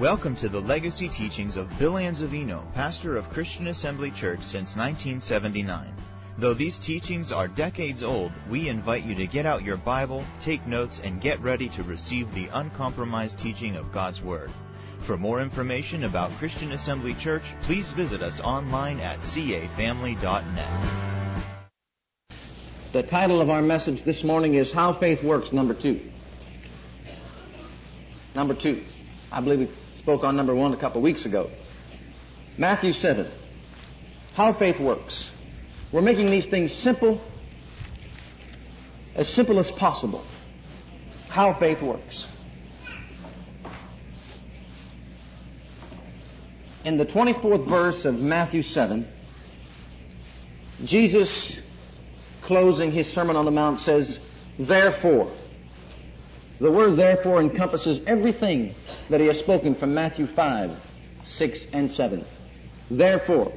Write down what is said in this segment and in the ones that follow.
Welcome to the legacy teachings of Bill Anzavino, pastor of Christian Assembly Church since 1979. Though these teachings are decades old, we invite you to get out your Bible, take notes, and get ready to receive the uncompromised teaching of God's Word. For more information about Christian Assembly Church, please visit us online at cafamily.net. The title of our message this morning is How Faith Works, number two. Number two. I believe we spoke on number one a couple of weeks ago. Matthew 7. How faith works. We're making these things simple, as simple as possible. How faith works. In the 24th verse of Matthew 7, Jesus, closing his Sermon on the Mount, says, Therefore, the word therefore encompasses everything that he has spoken from Matthew 5, 6, and 7. Therefore,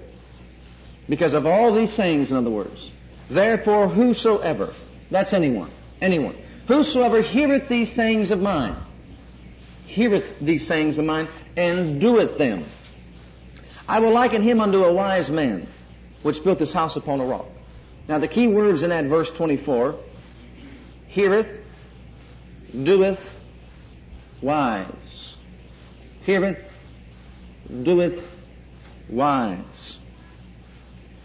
because of all these things, in other words, therefore whosoever, that's anyone, anyone, whosoever heareth these things of mine, heareth these sayings of mine, and doeth them, I will liken him unto a wise man, which built his house upon a rock. Now the key words in that verse 24, heareth, doeth wise. Heareth, doeth wise.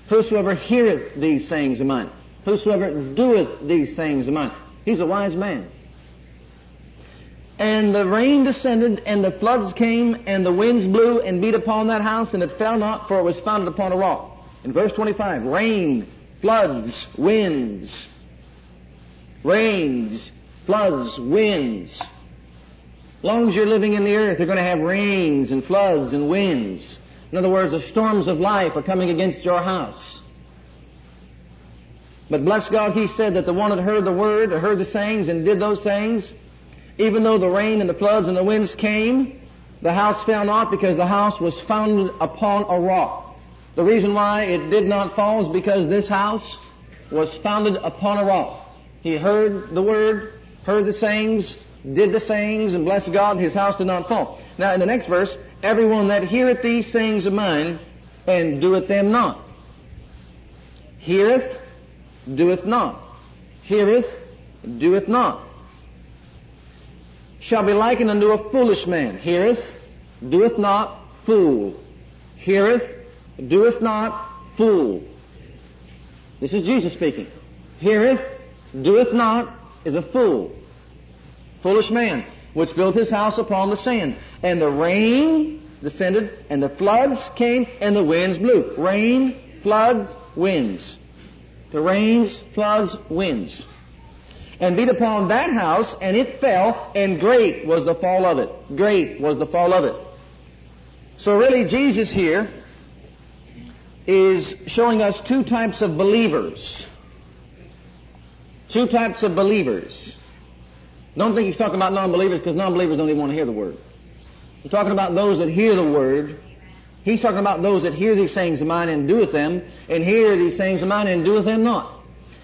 Whosoever heareth these sayings of mine, whosoever doeth these sayings of mine, he's a wise man. And the rain descended, and the floods came, and the winds blew and beat upon that house, and it fell not, for it was founded upon a rock. In verse 25, rain, floods, winds, rains, floods, winds. As long as you're living in the earth, you're going to have rains and floods and winds. In other words, the storms of life are coming against your house. But bless God, He said that the one that heard the word, or heard the sayings, and did those sayings, even though the rain and the floods and the winds came, the house fell not because the house was founded upon a rock. The reason why it did not fall is because this house was founded upon a rock. He heard the word, heard the sayings, did the sayings, and blessed God, his house did not fall. Now, in the next verse, everyone that heareth these sayings of mine, and doeth them not. Heareth, doeth not. Heareth, doeth not. Shall be likened unto a foolish man. Heareth, doeth not, fool. Heareth, doeth not, fool. This is Jesus speaking. Heareth, doeth not, is a fool foolish man, which built his house upon the sand. And the rain descended, and the floods came, and the winds blew. Rain, floods, winds. The rains, floods, winds. And beat upon that house, and it fell, and great was the fall of it. Great was the fall of it. So really, Jesus here is showing us two types of believers. Two types of believers. Don't think he's talking about non-believers because non-believers don't even want to hear the word. He's talking about those that hear the word. He's talking about those that hear these sayings of mine and doeth them, and hear these sayings of mine and doeth them not.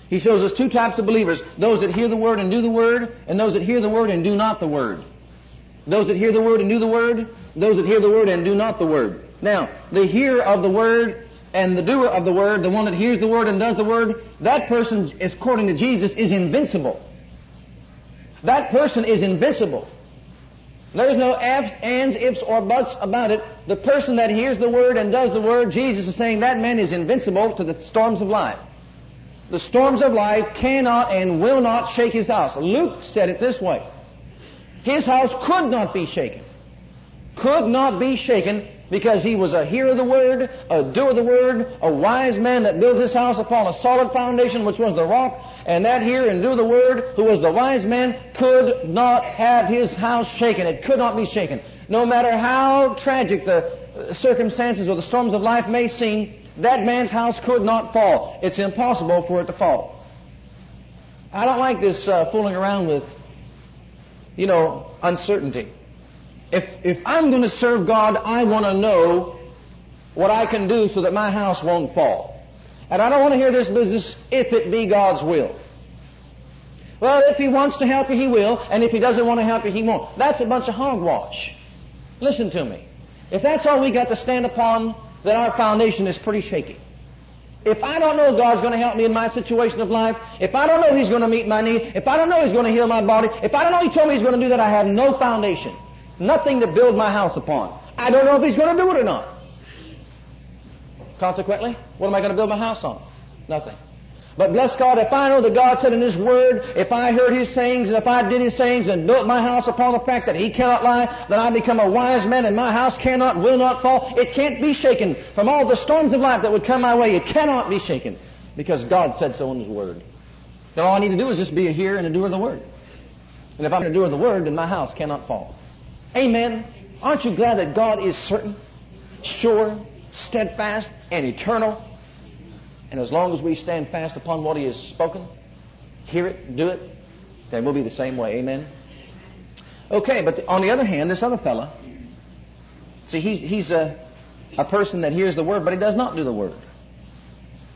He shows us two types of believers. Those that hear the word and do the word, and those that hear the word and do not the word. Those that hear the word and do the word, those that hear the word and do not the word. Now, the hearer of the word and the doer of the word, the one that hears the word and does the word, that person, according to Jesus, is invincible. That person is invisible. There's no ifs, ands, ifs, or buts about it. The person that hears the word and does the word, Jesus is saying that man is invincible to the storms of life. The storms of life cannot and will not shake his house. Luke said it this way. His house could not be shaken. Could not be shaken because he was a hearer of the word, a doer of the word, a wise man that built his house upon a solid foundation, which was the rock, and that here and of the word, who was the wise man, could not have his house shaken. It could not be shaken. No matter how tragic the circumstances or the storms of life may seem, that man's house could not fall. It's impossible for it to fall. I don't like this uh, fooling around with, you know, uncertainty. If, if I'm going to serve God, I want to know what I can do so that my house won't fall. And I don't want to hear this business if it be God's will. Well, if He wants to help you, He will, and if He doesn't want to help you, He won't. That's a bunch of hogwash. Listen to me. If that's all we got to stand upon, then our foundation is pretty shaky. If I don't know God's going to help me in my situation of life, if I don't know He's going to meet my need, if I don't know He's going to heal my body, if I don't know He told me He's going to do that, I have no foundation. Nothing to build my house upon. I don't know if He's going to do it or not. Consequently, what am I going to build my house on? Nothing. But bless God, if I know that God said in His Word, if I heard His sayings, and if I did His sayings and built my house upon the fact that He cannot lie, then I become a wise man and my house cannot, will not fall. It can't be shaken from all the storms of life that would come my way. It cannot be shaken because God said so in His Word. Then all I need to do is just be a hearer and a doer of the Word. And if I'm a doer of the Word, then my house cannot fall. Amen. Aren't you glad that God is certain, sure, steadfast, and eternal? And as long as we stand fast upon what He has spoken, hear it, do it, then we'll be the same way. Amen. Okay, but on the other hand, this other fella, see, he's, he's a, a person that hears the word, but he does not do the word.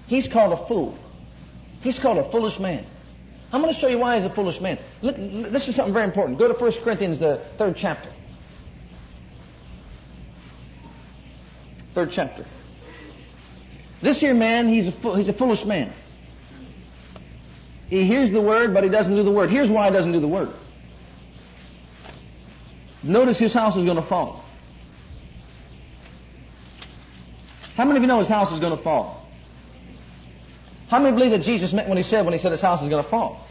He's called a fool. He's called a foolish man. I'm going to show you why he's a foolish man. Look, this is something very important. Go to 1 Corinthians, the third chapter. Third chapter. This here man, he's a, he's a foolish man. He hears the word, but he doesn't do the word. Here's why he doesn't do the word. Notice his house is going to fall. How many of you know his house is going to fall? How many believe that Jesus meant when he said when he said his house is going to fall?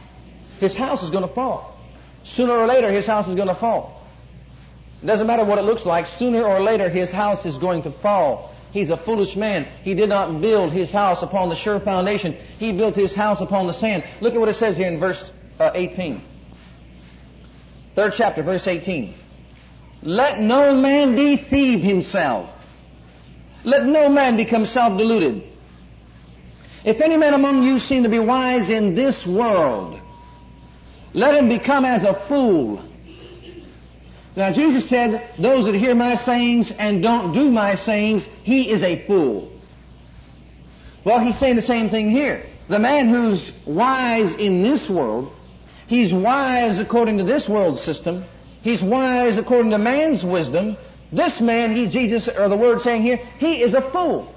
His house is going to fall. Sooner or later, his house is going to fall. It doesn't matter what it looks like. Sooner or later, his house is going to fall. He's a foolish man. He did not build his house upon the sure foundation. He built his house upon the sand. Look at what it says here in verse uh, 18. Third chapter, verse 18. Let no man deceive himself. Let no man become self-deluded. If any man among you seem to be wise in this world, let him become as a fool now Jesus said, those that hear my sayings and don't do my sayings, he is a fool. Well, he's saying the same thing here. The man who's wise in this world, he's wise according to this world system, he's wise according to man's wisdom. This man, he's Jesus, or the word saying here, he is a fool.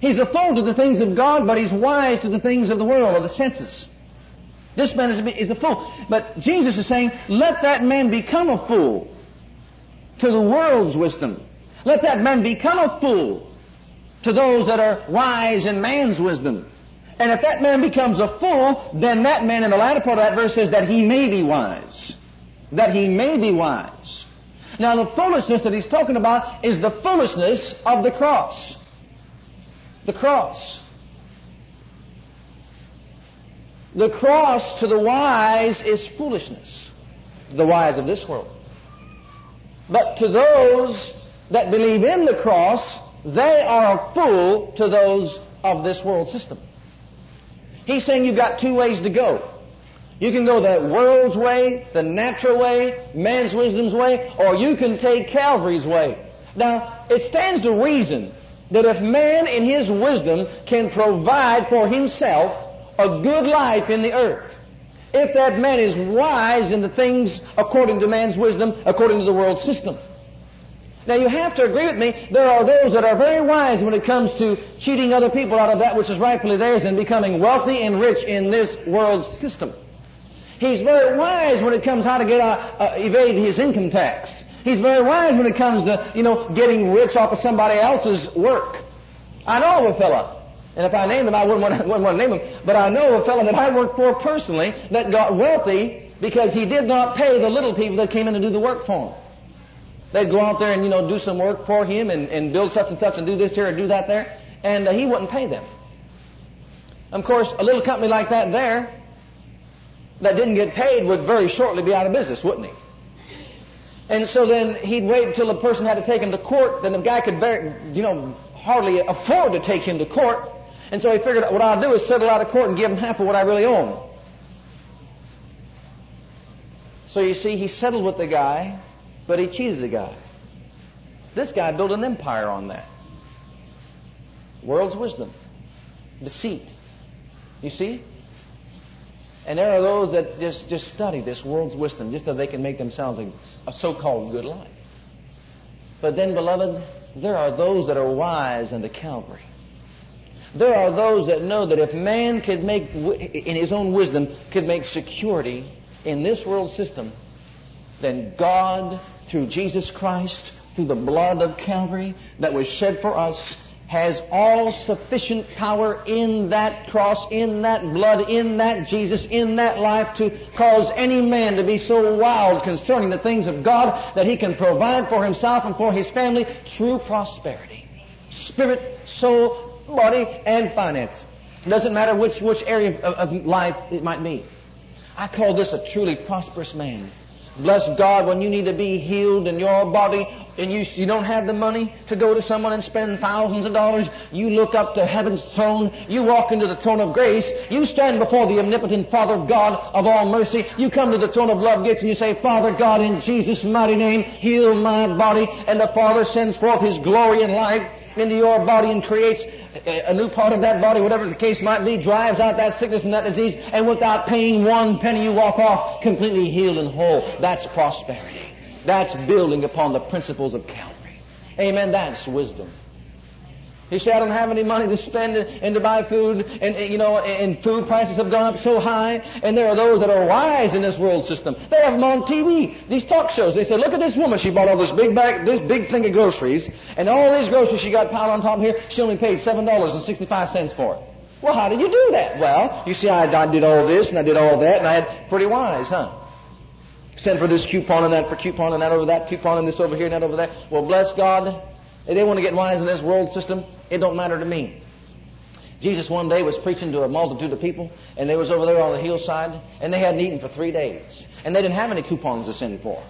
He's a fool to the things of God, but he's wise to the things of the world, or the senses. This man is a, is a fool. But Jesus is saying, let that man become a fool to the world's wisdom. Let that man become a fool to those that are wise in man's wisdom. And if that man becomes a fool, then that man in the latter part of that verse says that he may be wise. That he may be wise. Now the foolishness that he's talking about is the foolishness of the cross. The cross. The cross to the wise is foolishness. The wise of this world. But to those that believe in the cross, they are a fool to those of this world system. He's saying you've got two ways to go. You can go the world's way, the natural way, man's wisdom's way, or you can take Calvary's way. Now, it stands to reason that if man in his wisdom can provide for himself a good life in the earth, if that man is wise in the things according to man's wisdom, according to the world system. Now you have to agree with me, there are those that are very wise when it comes to cheating other people out of that which is rightfully theirs and becoming wealthy and rich in this world's system. He's very wise when it comes how to get uh, uh, evade his income tax. He's very wise when it comes to, you know, getting rich off of somebody else's work. I know of a fellow and if I named him, I wouldn't want, to, wouldn't want to name him. But I know a fellow that I worked for personally that got wealthy because he did not pay the little people that came in to do the work for him. They'd go out there and, you know, do some work for him and, and build such and such and do this here and do that there. And uh, he wouldn't pay them. Of course, a little company like that there that didn't get paid would very shortly be out of business, wouldn't he? And so then he'd wait until the person had to take him to court. Then the guy could, very, you know, hardly afford to take him to court. And so he figured what I'll do is settle out of court and give him half of what I really own. So you see, he settled with the guy, but he cheated the guy. This guy built an empire on that. World's wisdom. Deceit. You see? And there are those that just, just study this world's wisdom just so they can make themselves a, a so-called good life. But then, beloved, there are those that are wise unto Calvary. There are those that know that if man could make, in his own wisdom, could make security in this world system, then God, through Jesus Christ, through the blood of Calvary that was shed for us, has all sufficient power in that cross, in that blood, in that Jesus, in that life to cause any man to be so wild concerning the things of God that he can provide for himself and for his family true prosperity. Spirit, soul, body, and finance. It doesn't matter which, which area of, of life it might be. I call this a truly prosperous man. Bless God when you need to be healed in your body and you, you don't have the money to go to someone and spend thousands of dollars. You look up to heaven's throne. You walk into the throne of grace. You stand before the omnipotent Father God of all mercy. You come to the throne of love gates and you say, Father God, in Jesus' mighty name, heal my body. And the Father sends forth His glory and life into your body and creates a new part of that body, whatever the case might be, drives out that sickness and that disease, and without paying one penny, you walk off completely healed and whole. That's prosperity. That's building upon the principles of Calvary. Amen. That's wisdom. You say, I don't have any money to spend and to buy food, and, you know, and food prices have gone up so high, and there are those that are wise in this world system. They have them on TV, these talk shows. They say, look at this woman, she bought all this big bag, this big thing of groceries, and all these groceries she got piled on top here, she only paid $7.65 for it. Well, how did you do that? Well, you see, I, I did all this, and I did all that, and I had pretty wise, huh? Send for this coupon and that for coupon and that over that coupon and this over here and that over there. Well, bless God, they didn't want to get wise in this world system. It don't matter to me. Jesus one day was preaching to a multitude of people, and they was over there on the hillside, and they hadn't eaten for three days. And they didn't have any coupons to send for.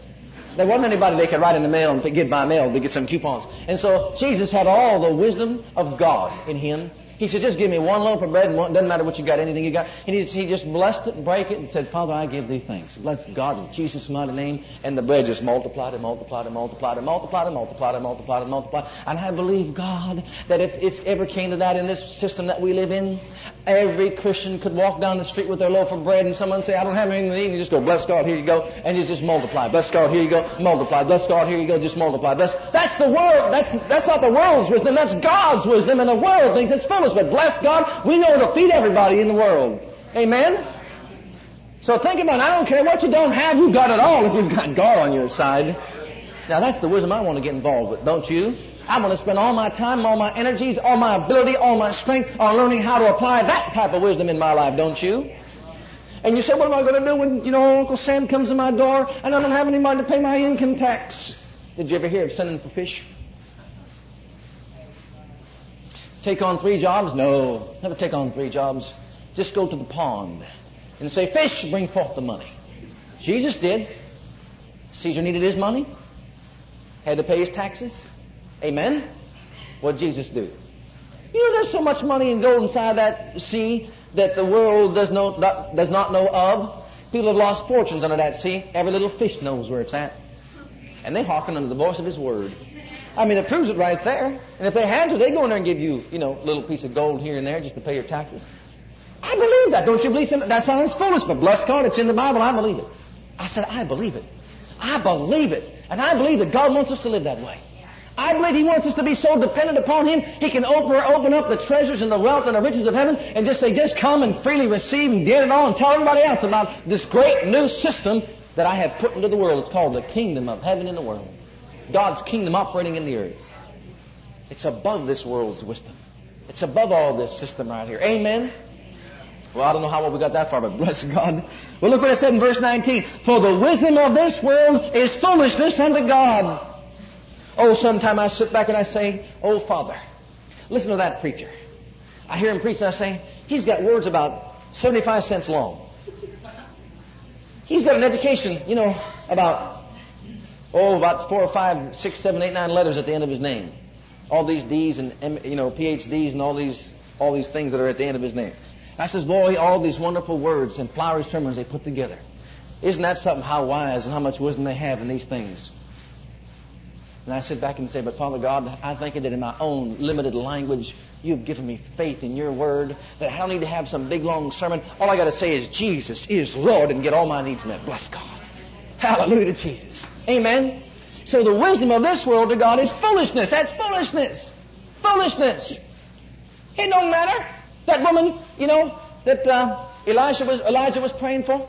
There wasn't anybody they could write in the mail and get by mail to get some coupons. And so Jesus had all the wisdom of God in him he said, just give me one loaf of bread and doesn't matter what you got, anything you got. And he, he just blessed it and break it and said, Father, I give thee thanks. Bless God in Jesus' mighty name. And the bread just multiplied and multiplied and multiplied and multiplied and multiplied and multiplied and multiplied. And I believe, God, that if it ever came to that in this system that we live in, every Christian could walk down the street with their loaf of bread and someone say, I don't have anything to eat. And you just go, bless God, here you go. And you just multiply. Bless God, here you go. Multiply. Bless God, here you go. Just multiply. Bless. That's the world. That's, that's not the world's wisdom. That's God's wisdom. And the world thinks it's foolish. But bless God, we know to feed everybody in the world. Amen? So think about it. I don't care what you don't have, you've got it all if you've got God on your side. Now that's the wisdom I want to get involved with, don't you? I want to spend all my time, all my energies, all my ability, all my strength on learning how to apply that type of wisdom in my life, don't you? And you say, what am I going to do when, you know, Uncle Sam comes to my door and I don't have any money to pay my income tax? Did you ever hear of sending for fish? Take on three jobs? No, never take on three jobs. Just go to the pond and say, Fish, bring forth the money. Jesus did. Caesar needed his money, had to pay his taxes. Amen? What Jesus do? You know, there's so much money and gold inside that sea that the world does, know, does not know of. People have lost fortunes under that sea. Every little fish knows where it's at. And they hearken unto the voice of his word. I mean, it proves it right there. And if they had to, they'd go in there and give you, you know, a little piece of gold here and there just to pay your taxes. I believe that. Don't you believe that? That sounds foolish, but bless God, it's in the Bible. I believe it. I said, I believe it. I believe it. And I believe that God wants us to live that way. I believe He wants us to be so dependent upon Him, He can open, open up the treasures and the wealth and the riches of heaven and just say, just come and freely receive and get it all and tell everybody else about this great new system that I have put into the world. It's called the kingdom of heaven in the world. God's kingdom operating in the earth. It's above this world's wisdom. It's above all this system right here. Amen? Well, I don't know how well we got that far, but bless God. Well, look what it said in verse 19. For the wisdom of this world is foolishness unto God. Oh, sometime I sit back and I say, Oh, Father, listen to that preacher. I hear him preach and I say, He's got words about 75 cents long. He's got an education, you know, about Oh, about four or five, six, seven, eight, nine letters at the end of his name. All these D's and you know PhDs and all these all these things that are at the end of his name. I says, boy, all these wonderful words and flowery sermons they put together. Isn't that something how wise and how much wisdom they have in these things? And I sit back and say, but Father God, I thank you that in my own limited language, you've given me faith in your word, that I don't need to have some big long sermon. All I got to say is Jesus is Lord and get all my needs met. Bless God. Hallelujah to Jesus. Amen. So the wisdom of this world to God is foolishness. That's foolishness. Foolishness. It don't matter. That woman, you know, that uh, Elijah was Elijah was praying for.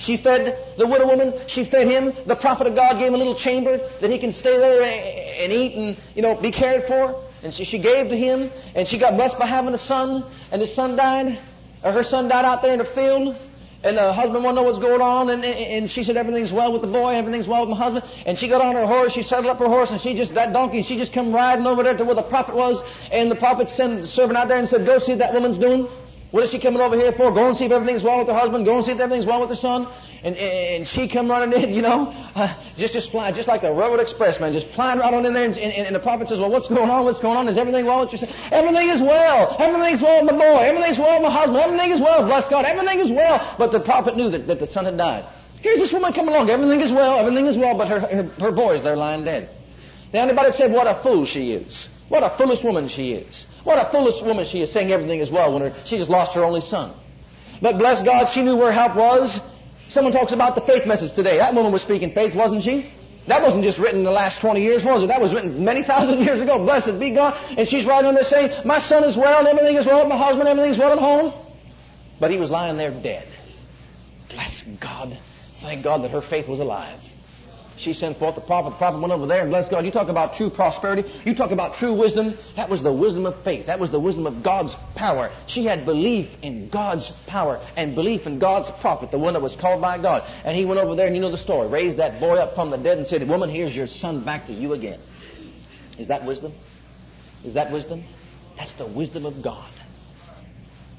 She fed the widow woman. She fed him. The prophet of God gave him a little chamber that he can stay there and eat and you know be cared for. And she, she gave to him, and she got blessed by having a son. And his son died, or her son died out there in the field. And the husband wanted to know what's going on, and, and she said everything's well with the boy, everything's well with my husband. And she got on her horse, she saddled up her horse, and she just that donkey, she just come riding over there to where the prophet was. And the prophet sent the servant out there and said, "Go see what that woman's doing." What is she coming over here for? Go and see if everything's well with her husband. Go and see if everything's well with her son. And, and she come running in, you know, uh, just just flying, just like the railroad express, man, just flying right on in there. And, and, and, the prophet says, "Well, what's going on? What's going on? Is everything well with your son? Everything is well. Everything's well with my boy. Everything's well with my husband. Everything is well. Bless God. Everything is well." But the prophet knew that, that the son had died. Here's this woman coming along. Everything is well. Everything is well. But her her, her boys, they're lying dead. Now, anybody said what a fool she is? What a foolish woman she is. What a foolish woman she is saying everything is well when her, she just lost her only son. But bless God, she knew where help was. Someone talks about the faith message today. That woman was speaking faith, wasn't she? That wasn't just written in the last 20 years, was it? That was written many thousand years ago. Blessed be God. And she's writing on there saying, My son is well, and everything is well, my husband, everything's well at home. But he was lying there dead. Bless God. Thank God that her faith was alive. She sent forth the prophet. The prophet went over there and blessed God. You talk about true prosperity. You talk about true wisdom. That was the wisdom of faith. That was the wisdom of God's power. She had belief in God's power and belief in God's prophet, the one that was called by God. And he went over there, and you know the story. Raised that boy up from the dead and said, Woman, here's your son back to you again. Is that wisdom? Is that wisdom? That's the wisdom of God.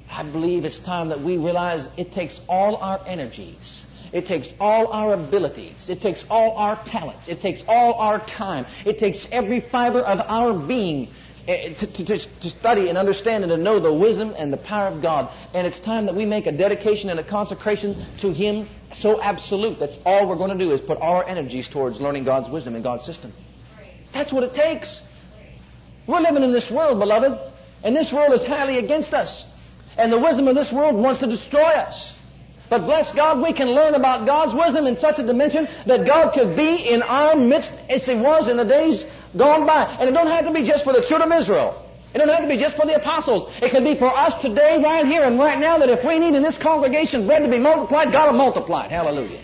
I believe it's time that we realize it takes all our energies it takes all our abilities. It takes all our talents. It takes all our time. It takes every fiber of our being eh, to, to, to, study and understand and to know the wisdom and the power of God. And it's time that we make a dedication and a consecration to Him so absolute. That's all we're going to do is put all our energies towards learning God's wisdom and God's system. That's what it takes. We're living in this world, beloved, and this world is highly against us. And the wisdom of this world wants to destroy us. But bless God, we can learn about God's wisdom in such a dimension that God could be in our midst as He was in the days gone by. And it don't have to be just for the children of Israel. It don't have to be just for the apostles. It can be for us today, right here and right now, that if we need in this congregation bread to be multiplied, God will multiply it. Hallelujah.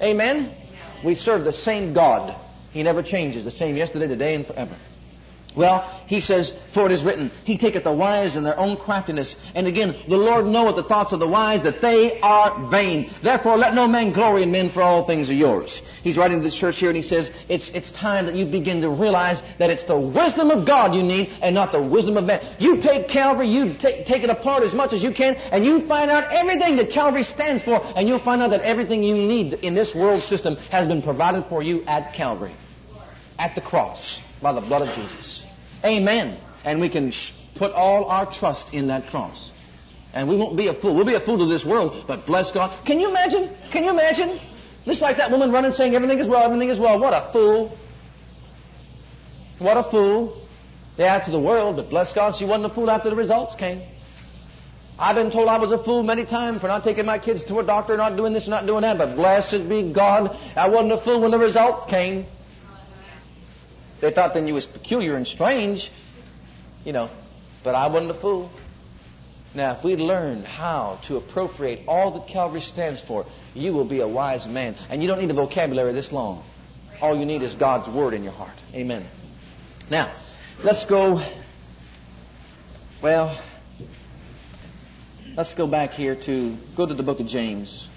Amen? We serve the same God. He never changes. The same yesterday, today, and forever. Well, he says, for it is written, He taketh the wise in their own craftiness. And again, the Lord knoweth the thoughts of the wise, that they are vain. Therefore, let no man glory in men, for all things are yours. He's writing to this church here, and he says, it's, it's time that you begin to realize that it's the wisdom of God you need, and not the wisdom of man. You take Calvary, you take, take it apart as much as you can, and you find out everything that Calvary stands for, and you'll find out that everything you need in this world system has been provided for you at Calvary. At the cross by the blood of Jesus. Amen. And we can put all our trust in that cross. And we won't be a fool. We'll be a fool to this world, but bless God. Can you imagine? Can you imagine? Just like that woman running saying everything is well, everything is well. What a fool. What a fool. Add to the world, but bless God, she wasn't a fool after the results came. I've been told I was a fool many times for not taking my kids to a doctor, not doing this, not doing that, but blessed be God, I wasn't a fool when the results came. They thought then you was peculiar and strange, you know, but I wasn't a fool. Now, if we learn how to appropriate all that Calvary stands for, you will be a wise man. And you don't need a vocabulary this long. All you need is God's Word in your heart. Amen. Now, let's go. Well, let's go back here to go to the book of James.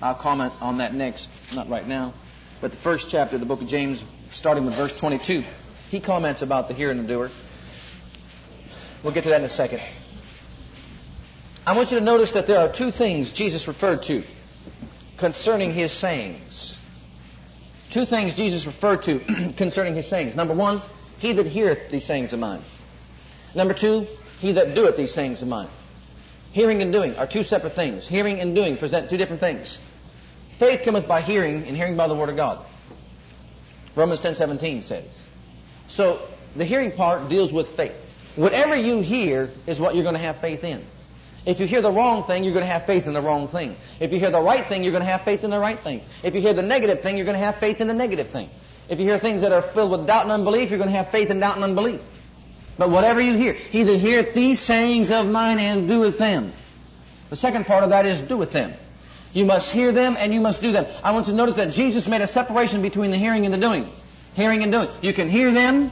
I'll comment on that next, not right now. But the first chapter of the book of James, starting with verse 22, he comments about the hearer and the doer. We'll get to that in a second. I want you to notice that there are two things Jesus referred to concerning his sayings. Two things Jesus referred to concerning his sayings. Number one, he that heareth these sayings of mine. Number two, he that doeth these sayings of mine. Hearing and doing are two separate things. Hearing and doing present two different things. Faith cometh by hearing, and hearing by the word of God. Romans 10:17 says. So the hearing part deals with faith. Whatever you hear is what you're going to have faith in. If you hear the wrong thing, you're going to have faith in the wrong thing. If you hear the right thing, you're going to have faith in the right thing. If you hear the negative thing, you're going to have faith in the negative thing. If you hear things that are filled with doubt and unbelief, you're going to have faith in doubt and unbelief. But whatever you hear, either hear these sayings of mine and do with them. The second part of that is do with them. You must hear them and you must do them. I want you to notice that Jesus made a separation between the hearing and the doing. Hearing and doing. You can hear them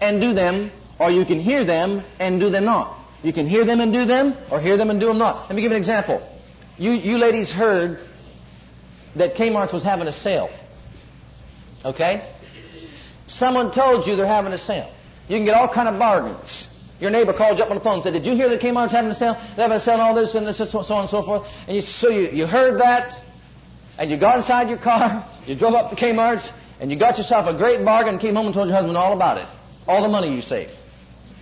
and do them, or you can hear them and do them not. You can hear them and do them, or hear them and do them not. Let me give an example. You, you ladies heard that Kmart's was having a sale. Okay? Someone told you they're having a sale. You can get all kind of bargains. Your neighbor called you up on the phone and said, Did you hear that Kmart's having a sale? They're having a sale and all this and this, and so on and so forth. And you, so you, you heard that, and you got inside your car, you drove up to Kmart's, and you got yourself a great bargain and came home and told your husband all about it. All the money you saved.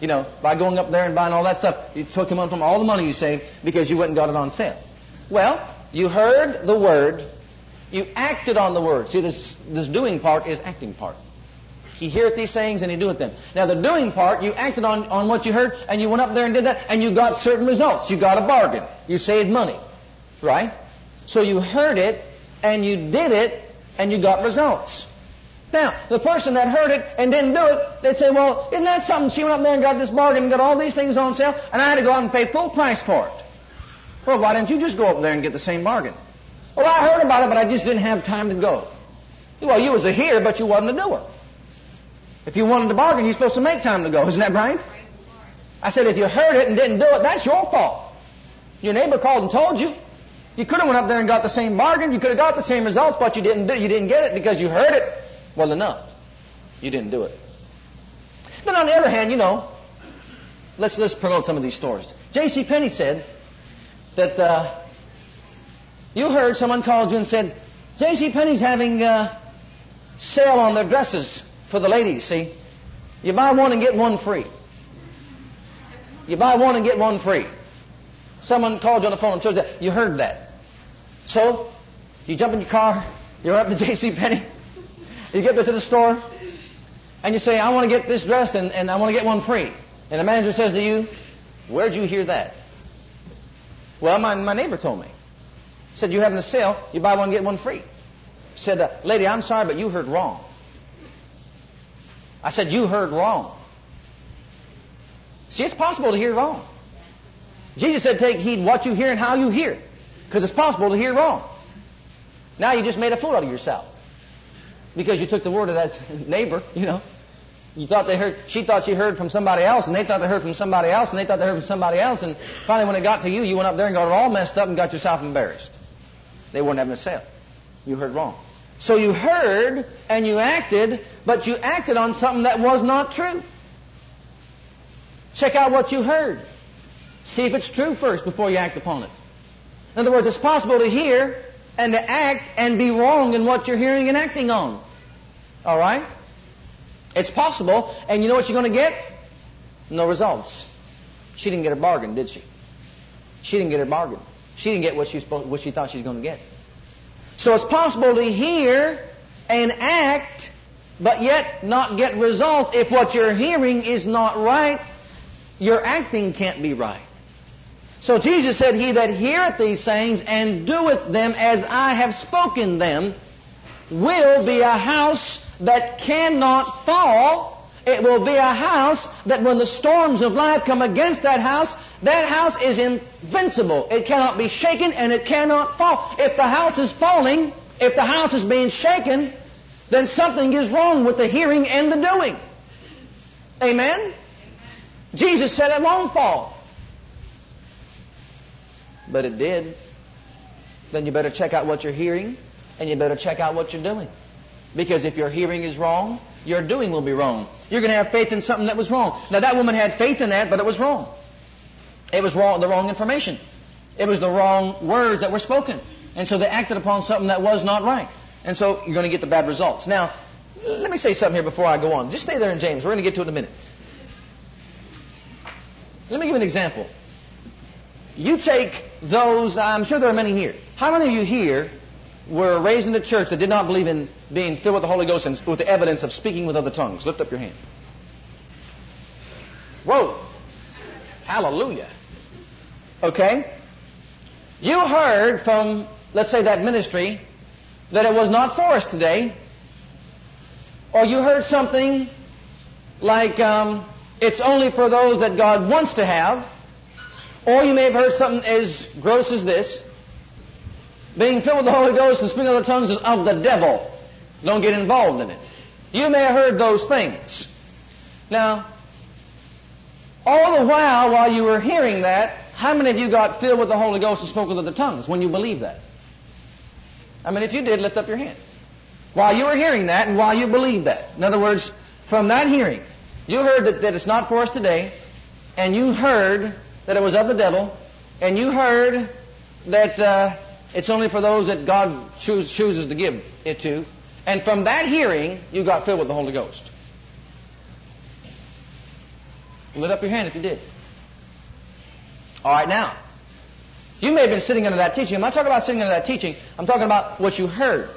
You know, by going up there and buying all that stuff, you took him on from all the money you saved because you went and got it on sale. Well, you heard the word, you acted on the word. See, this, this doing part is acting part. He heareth these sayings and he doeth them. Now the doing part, you acted on, on what you heard and you went up there and did that and you got certain results. You got a bargain. You saved money. Right? So you heard it and you did it and you got results. Now, the person that heard it and didn't do it, they'd say, well, isn't that something? She went up there and got this bargain and got all these things on sale, and I had to go out and pay full price for it. Well, why didn't you just go up there and get the same bargain? Well, I heard about it, but I just didn't have time to go. Well, you was a hearer, but you wasn't a doer. If you wanted to bargain, you're supposed to make time to go. Isn't that right? I said, if you heard it and didn't do it, that's your fault. Your neighbor called and told you. You could have went up there and got the same bargain. You could have got the same results, but you didn't do, you didn't get it because you heard it well enough. You didn't do it. Then on the other hand, you know, let's let's promote some of these stories. J.C. Penney said that uh, you heard someone called you and said, J.C. Penney's having a uh, sale on their dresses for the ladies, see? You buy one and get one free. You buy one and get one free. Someone called you on the phone and told you that. You heard that. So, you jump in your car, you're up to J.C. Penney, you get there to the store, and you say, I want to get this dress and, and I want to get one free. And the manager says to you, Where'd you hear that? Well, my, my neighbor told me. Said, You're having a sale, you buy one, get one free. Said, uh, Lady, I'm sorry, but you heard wrong. I said, You heard wrong. See, it's possible to hear wrong. Jesus said, Take heed what you hear and how you hear. Because it's possible to hear wrong. Now you just made a fool out of yourself. Because you took the word of that neighbor, you know. You thought they heard, she thought she heard from somebody else, and they thought they heard from somebody else, and they thought they heard from somebody else, and finally when it got to you, you went up there and got it all messed up and got yourself embarrassed. They weren't having a sale. You heard wrong. So you heard and you acted, but you acted on something that was not true. Check out what you heard. See if it's true first before you act upon it. In other words, it's possible to hear and to act and be wrong in what you're hearing and acting on. All right? It's possible, and you know what you're going to get? No results. She didn't get her bargain, did she? She didn't get her bargain. She didn't get what she, supposed, what she thought she was going to get. So it's possible to hear and act, but yet not get results. If what you're hearing is not right, your acting can't be right. So Jesus said, He that heareth these sayings and doeth them as I have spoken them will be a house that cannot fall. It will be a house that when the storms of life come against that house, that house is invincible. It cannot be shaken and it cannot fall. If the house is falling, if the house is being shaken, then something is wrong with the hearing and the doing. Amen? Jesus said it won't fall. But it did. Then you better check out what you're hearing and you better check out what you're doing. Because if your hearing is wrong, your doing will be wrong. You're going to have faith in something that was wrong. Now that woman had faith in that, but it was wrong. It was wrong, the wrong information. It was the wrong words that were spoken. And so they acted upon something that was not right. And so you're going to get the bad results. Now, let me say something here before I go on. Just stay there in James. We're going to get to it in a minute. Let me give an example. You take those, I'm sure there are many here. How many of you here were raised in the church that did not believe in being filled with the Holy Ghost and with the evidence of speaking with other tongues? Lift up your hand. Whoa. Hallelujah. Okay? You heard from, let's say, that ministry that it was not for us today, or you heard something like um, it's only for those that God wants to have, or you may have heard something as gross as this being filled with the Holy Ghost and speaking other tongues is of the devil. Don't get involved in it. You may have heard those things. Now, all the while, while you were hearing that, how many of you got filled with the Holy Ghost and spoke with other tongues when you believed that? I mean, if you did, lift up your hand. While you were hearing that and while you believed that. In other words, from that hearing, you heard that, that it's not for us today, and you heard that it was of the devil, and you heard that uh, it's only for those that God choose, chooses to give it to. And from that hearing, you got filled with the Holy Ghost. Lift up your hand if you did. All right, now. You may have been sitting under that teaching. I'm not talking about sitting under that teaching. I'm talking about what you heard.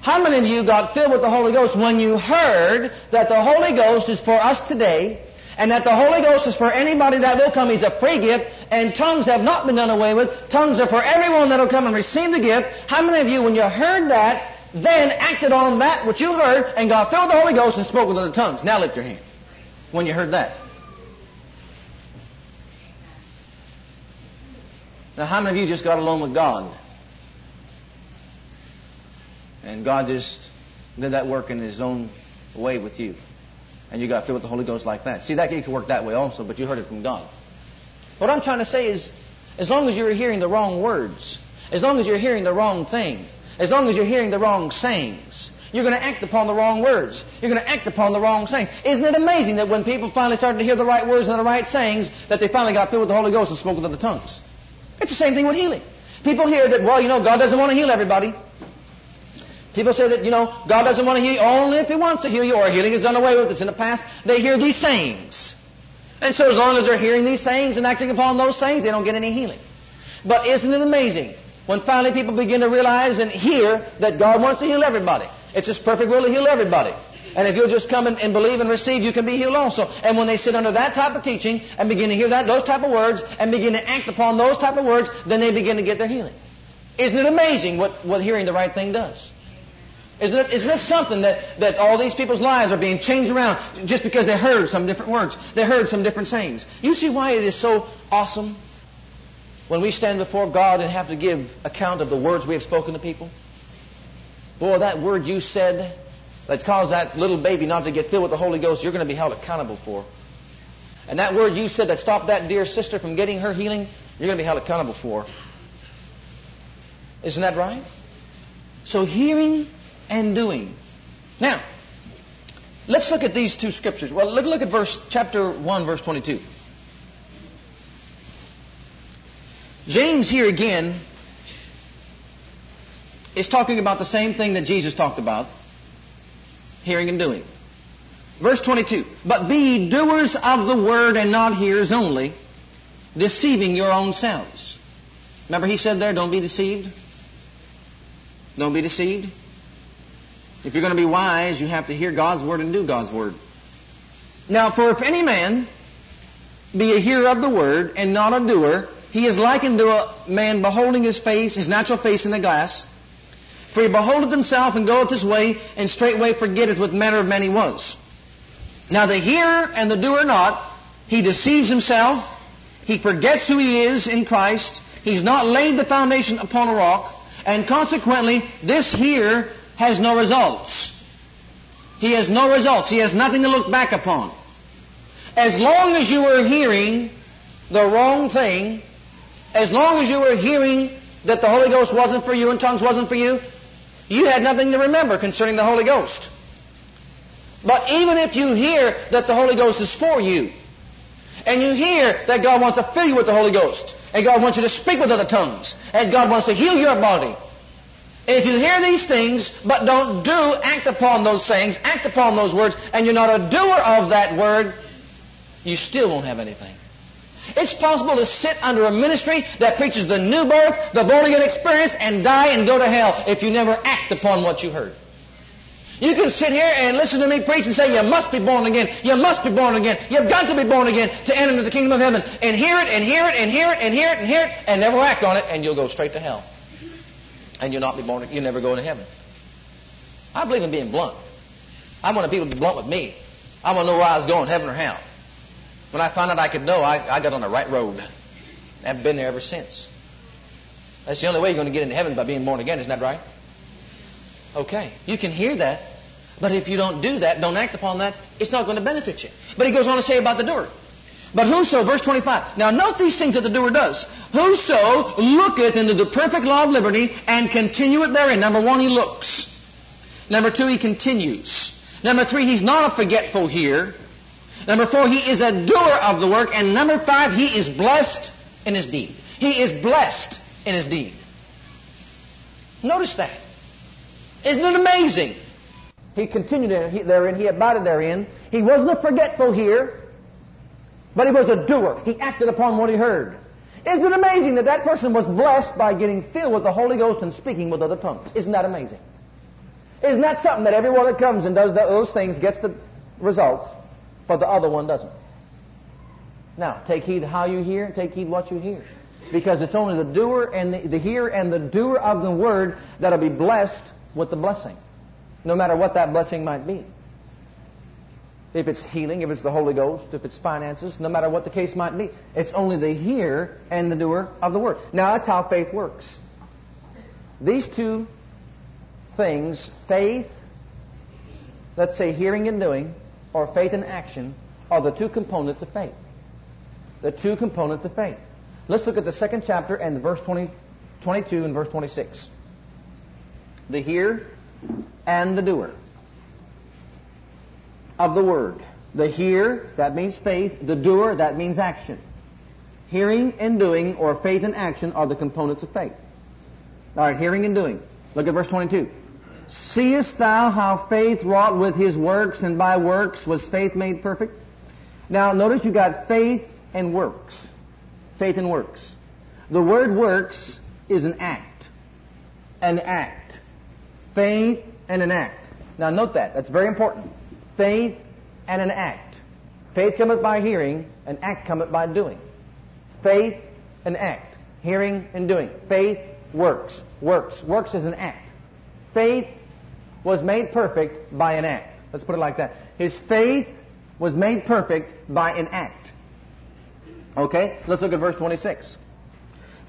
How many of you got filled with the Holy Ghost when you heard that the Holy Ghost is for us today and that the Holy Ghost is for anybody that will come. He's a free gift, and tongues have not been done away with. Tongues are for everyone that will come and receive the gift. How many of you, when you heard that, then acted on that which you heard and got filled the Holy Ghost and spoke with other tongues? Now lift your hand when you heard that. Now, how many of you just got along with God? And God just did that work in His own way with you and you got filled with the Holy Ghost like that. See, that can work that way also, but you heard it from God. What I'm trying to say is, as long as you're hearing the wrong words, as long as you're hearing the wrong thing, as long as you're hearing the wrong sayings, you're going to act upon the wrong words. You're going to act upon the wrong sayings. Isn't it amazing that when people finally started to hear the right words and the right sayings, that they finally got filled with the Holy Ghost and spoke with other tongues? It's the same thing with healing. People hear that, well, you know, God doesn't want to heal everybody. People say that, you know, God doesn't want to heal you only if He wants to heal you, or healing is done away with. It's in the past. They hear these sayings. And so as long as they're hearing these sayings and acting upon those sayings, they don't get any healing. But isn't it amazing when finally people begin to realize and hear that God wants to heal everybody? It's His perfect will to heal everybody. And if you'll just come and, and, believe and receive, you can be healed also. And when they sit under that type of teaching and begin to hear that, those type of words, and begin to act upon those type of words, then they begin to get their healing. Isn't it amazing what, what hearing the right thing does? Isn't it, isn't something that, that all these people's lives are being changed around just because they heard some different words? They heard some different sayings. You see why it is so awesome when we stand before God and have to give account of the words we have spoken to people? Boy, that word you said that caused that little baby not to get filled with the Holy Ghost, you're going to be held accountable for. And that word you said that stopped that dear sister from getting her healing, you're going to be held accountable for. Isn't that right? So hearing and doing. Now, let's look at these two scriptures. Well, let's look at verse chapter 1, verse 22. James here again is talking about the same thing that Jesus talked about hearing and doing. Verse 22 But be doers of the word and not hearers only, deceiving your own selves. Remember, he said there, don't be deceived? Don't be deceived. If you're going to be wise, you have to hear God's word and do God's word. Now, for if any man be a hearer of the word and not a doer, he is likened to a man beholding his face, his natural face in the glass. For he beholdeth himself and goeth his way, and straightway forgetteth what manner of man he was. Now the hearer and the doer not, he deceives himself, he forgets who he is in Christ, he's not laid the foundation upon a rock, and consequently, this here has no results. He has no results. He has nothing to look back upon. As long as you were hearing the wrong thing, as long as you were hearing that the Holy Ghost wasn't for you and tongues wasn't for you, you had nothing to remember concerning the Holy Ghost. But even if you hear that the Holy Ghost is for you, and you hear that God wants to fill you with the Holy Ghost, and God wants you to speak with other tongues, and God wants to heal your body, if you hear these things, but don't do, act upon those things, act upon those words, and you're not a doer of that word, you still won't have anything. It's possible to sit under a ministry that preaches the new birth, the born again experience, and die and go to hell if you never act upon what you heard. You can sit here and listen to me preach and say, you must be born again. You must be born again. You've got to be born again to enter into the kingdom of heaven. And hear it and hear it and hear it and hear it and hear it and never act on it and you'll go straight to hell. And you'll not be born, you'll never go into heaven. I believe in being blunt. I wanted people to be blunt with me. I want to know where I was going, heaven or hell. When I found out I could know, I, I got on the right road. I've been there ever since. That's the only way you're going to get into heaven by being born again, isn't that right? Okay. You can hear that, but if you don't do that, don't act upon that, it's not going to benefit you. But he goes on to say about the doer. But whoso, verse 25. Now note these things that the doer does. Whoso looketh into the perfect law of liberty and continueth therein. Number one, he looks. Number two, he continues. Number three, he's not a forgetful here. Number four, he is a doer of the work. And number five, he is blessed in his deed. He is blessed in his deed. Notice that. Isn't it amazing? He continued therein, he abided therein. He wasn't a forgetful here, but he was a doer. He acted upon what he heard. Isn't it amazing that that person was blessed by getting filled with the Holy Ghost and speaking with other tongues? Isn't that amazing? Isn't that something that everyone that comes and does those things gets the results, but the other one doesn't? Now, take heed how you hear, take heed what you hear. Because it's only the doer and the, the hearer and the doer of the word that'll be blessed with the blessing, no matter what that blessing might be. If it's healing, if it's the Holy Ghost, if it's finances, no matter what the case might be, it's only the hearer and the doer of the word. Now that's how faith works. These two things, faith, let's say hearing and doing, or faith and action, are the two components of faith. The two components of faith. Let's look at the second chapter and verse 20, 22 and verse 26 the hearer and the doer of the word. The hear, that means faith. The doer, that means action. Hearing and doing, or faith and action, are the components of faith. All right, hearing and doing. Look at verse 22. Seest thou how faith wrought with his works, and by works was faith made perfect? Now, notice you got faith and works. Faith and works. The word works is an act. An act. Faith and an act. Now note that. That's very important. Faith and an act. Faith cometh by hearing, and act cometh by doing. Faith and act. Hearing and doing. Faith works. Works. Works is an act. Faith was made perfect by an act. Let's put it like that. His faith was made perfect by an act. Okay? Let's look at verse 26.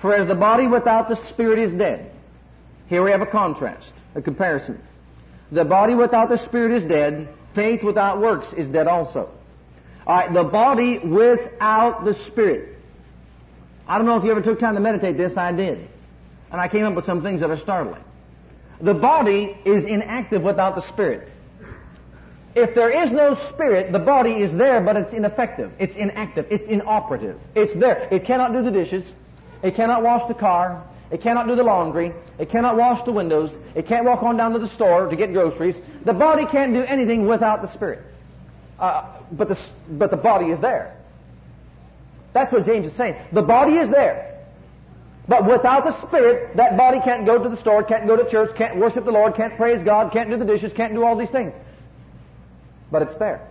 For as the body without the spirit is dead. Here we have a contrast a comparison. The body without the spirit is dead. Faith without works is dead also. All right, the body without the spirit. I don't know if you ever took time to meditate this. I did. And I came up with some things that are startling. The body is inactive without the spirit. If there is no spirit, the body is there, but it's ineffective. It's inactive. It's inoperative. It's there. It cannot do the dishes. It cannot wash the car. It cannot do the laundry. It cannot wash the windows. It can't walk on down to the store to get groceries. The body can't do anything without the spirit. Uh, but, the, but the body is there. That's what James is saying. The body is there. But without the Spirit, that body can't go to the store, can't go to church, can't worship the Lord, can't praise God, can't do the dishes, can't do all these things. But it's there.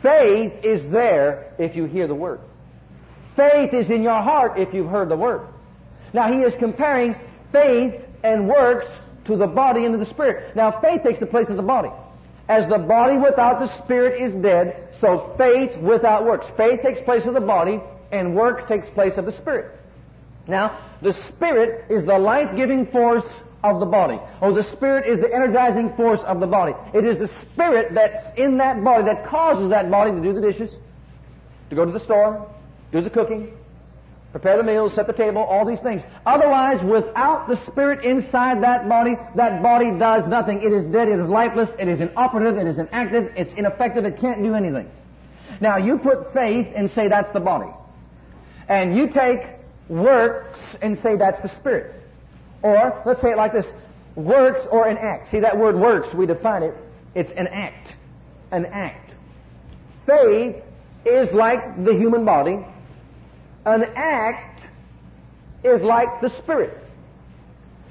Faith is there if you hear the Word. Faith is in your heart if you've heard the Word. Now he is comparing faith and works to the body and to the spirit. Now faith takes the place of the body. As the body without the spirit is dead, so faith without works. Faith takes place of the body, and works takes place of the spirit. Now, the spirit is the life-giving force of the body. Or the spirit is the energizing force of the body. It is the spirit that's in that body that causes that body to do the dishes, to go to the store, do the cooking, prepare the meals, set the table, all these things. Otherwise, without the Spirit inside that body, that body does nothing. It is dead, it is lifeless, it is inoperative, it is inactive, it's ineffective, it can't do anything. Now, you put faith and say that's the body. And you take works and say that's the Spirit. Or, let's say it like this, works or an act. See that word works, we define it, it's an act. An act. Faith is like the human body, an act is like the Spirit.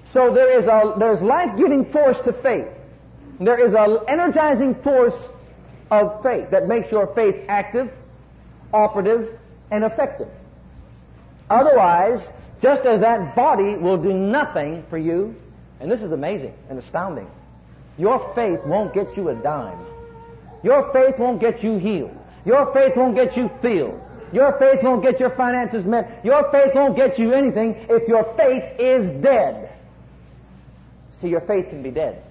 So there is a, there's life-giving force to faith. There is an energizing force of faith that makes your faith active, operative, and effective. Otherwise, just as that body will do nothing for you, and this is amazing and astounding, your faith won't get you a dime. Your faith won't get you healed. Your faith won't get you filled. Your faith won't get your finances met. Your faith won't get you anything if your faith is dead. See, your faith can be dead.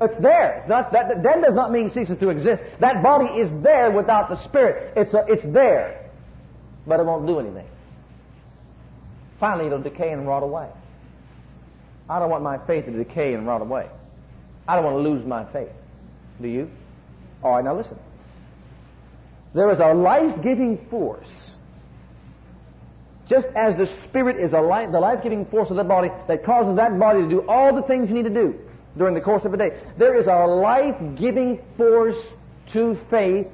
It's there. It's not that dead does not mean ceases to exist. That body is there without the spirit. It's a, it's there, but it won't do anything. Finally, it'll decay and rot away. I don't want my faith to decay and rot away. I don't want to lose my faith. Do you? All right, now listen. There is a life-giving force. Just as the Spirit is a life, the life-giving force of that body that causes that body to do all the things you need to do during the course of a day. There is a life-giving force to faith.